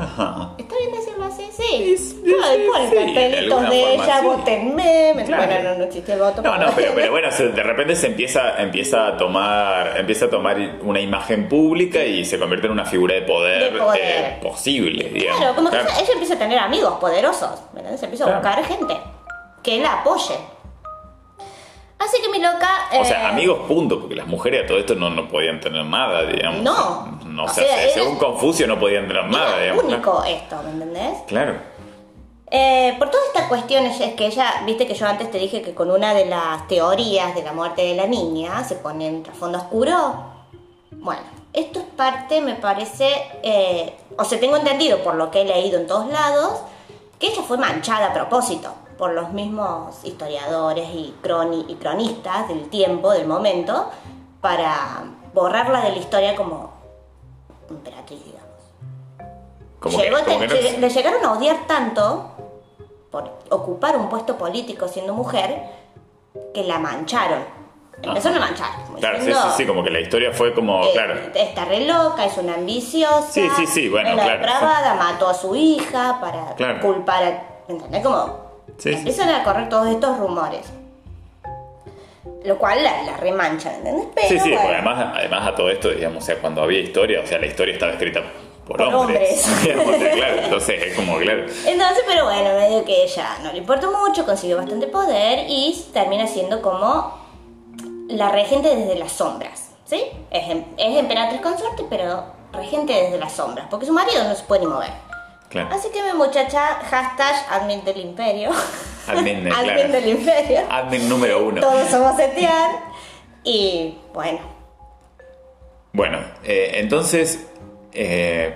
Ajá. ¿Está bien decirlo así? Sí. Ay, sí, ponen sí, de cartelitos de ella, sí. votenme. Me- Claro. Bueno, no, no existe el voto. No, no, pero, pero bueno, se- de repente se empieza, empieza a tomar, empieza a tomar una imagen pública y se convierte en una figura de poder, De poder. eh, posible, digamos. Claro, como que Claro. ella, empieza a tener amigos poderosos, ¿me entiendes? Empieza a Claro. buscar gente que la apoye. Así que mi loca... O sea, eh, amigos, punto, porque las mujeres a todo esto no, no podían tener nada, digamos. No. No O o sea, sea, se- era- según Confucio no podían tener nada, Era digamos. único esto, ¿me entendés? Claro. Eh, por todas estas cuestiones es que ella, viste que yo antes te dije que con una de las teorías de la muerte de la niña se pone en trasfondo oscuro. Bueno, esto es parte, me parece, eh, o sea, tengo entendido por lo que he leído en todos lados, que ella fue manchada a propósito por los mismos historiadores y, croni- y cronistas del tiempo, del momento, para borrarla de la historia como emperatriz, digamos. Que, te- lleg- le llegaron a odiar tanto por ocupar un puesto político siendo mujer que la mancharon. Empezaron a manchar. Claro, sí, diciendo, sí, sí, como que la historia fue como, eh, claro. Está re loca, es una ambiciosa. Sí, sí, sí, bueno, claro, depravada, mató a su hija para Claro. culpar a. ¿Entendés? Como. Sí, empiezan a correr todos estos rumores. Lo cual la, la remanchan, ¿entendés? Pero, Sí, sí, bueno. porque además, además a todo esto, digamos, o sea, cuando había historia, o sea, la historia estaba escrita por, Por hombres. hombres. digamos, o sea, claro, entonces es como, claro. Entonces, pero bueno, medio que ella no le importó mucho, consiguió bastante poder y termina siendo como la regente desde las sombras, ¿sí? Es, es emperatriz consorte, pero regente desde las sombras, porque su marido no se puede ni mover. Claro. Así que mi muchacha, hashtag admin del imperio. Admin, de- admin claro. del imperio. Admin número uno. Todos somos Etienne. Y bueno, Bueno, eh, entonces. eh,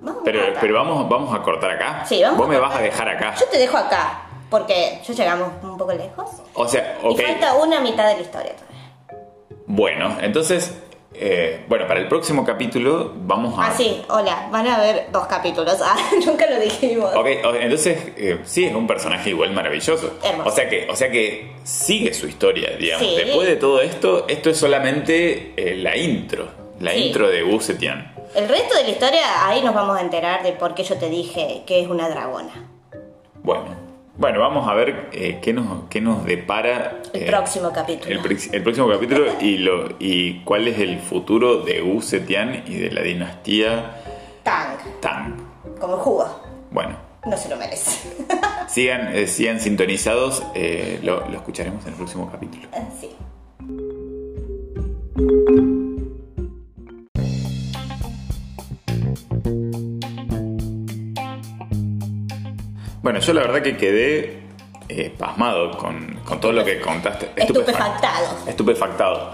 Vamos pero, pero vamos, vamos a cortar acá. Sí, vamos Vos me vas a dejar acá. Yo te dejo acá, porque ya llegamos un poco lejos. O sea, ok. Y falta una mitad de la historia todavía. Bueno, entonces. Eh, bueno, para el próximo capítulo vamos a. Ah, sí, hola, van a ver dos capítulos. Ah, nunca lo dijimos. Ok, entonces eh, sí es un personaje igual maravilloso. Hermoso. O sea que, o sea que sigue su historia, digamos. Sí. Después de todo esto, esto es solamente eh, la intro, la Sí. intro de Wu Zetian. El resto de la historia, ahí nos vamos a enterar de por qué yo te dije que es una dragona. Bueno, bueno, vamos a ver eh, qué nos qué nos depara El eh, próximo capítulo. el, próximo capítulo y lo y cuál es el futuro de Wu Zetian y de la dinastía Tang, Tang. como el jugo. Bueno, No se lo merece. sigan eh, sigan sintonizados, eh, lo, lo escucharemos en el próximo capítulo. sí. Bueno, yo la verdad que quedé eh, pasmado con, con todo lo que contaste. Estupefactado. Estupefactado.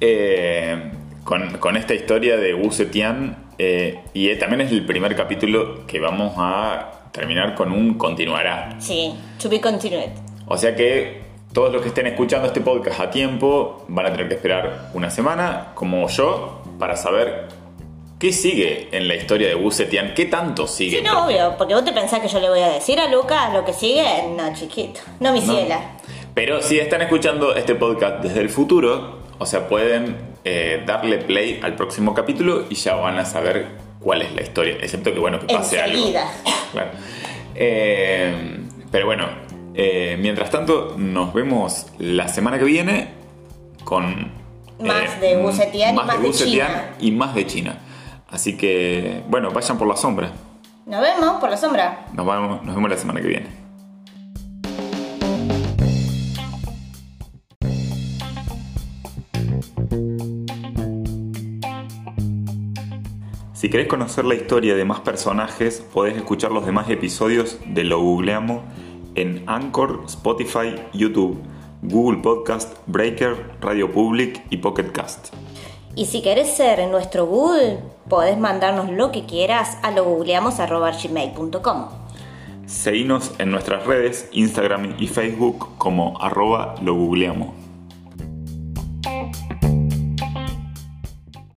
Eh, con, con esta historia de Wu Zetian. eh, y eh, también es el primer capítulo que vamos a terminar con un continuará. Sí, to be continued. O sea que todos los que estén escuchando este podcast a tiempo van a tener que esperar una semana, como yo, para saber qué sigue en la historia de Wu Zetian. ¿Qué tanto sigue? Sí, no, obvio, porque vos te pensás que yo le voy a decir a Lucas lo que sigue. No, chiquito. No, mi ¿no? ciela. Pero si están escuchando este podcast desde el futuro, o sea, pueden eh, darle play al próximo capítulo y ya van a saber cuál es la historia, excepto que bueno, que pase Enseguida. algo. Claro. Eh, pero bueno, eh, mientras tanto, nos vemos la semana que viene con Más de Wu Zetian y más de China. y más de China. Así que, bueno, vayan por la sombra. Nos vemos por la sombra. Nos, vamos, nos vemos la semana que viene. Si querés conocer la historia de más personajes, podés escuchar los demás episodios de Lo Googleamos en Anchor, Spotify, YouTube, Google Podcast, Breaker, Radio Public y Pocket Cast. Y si querés ser nuestro Google, podés mandarnos lo que quieras a logoogleamos.gmail.com. Seguinos en nuestras redes, Instagram y Facebook como arroba lo.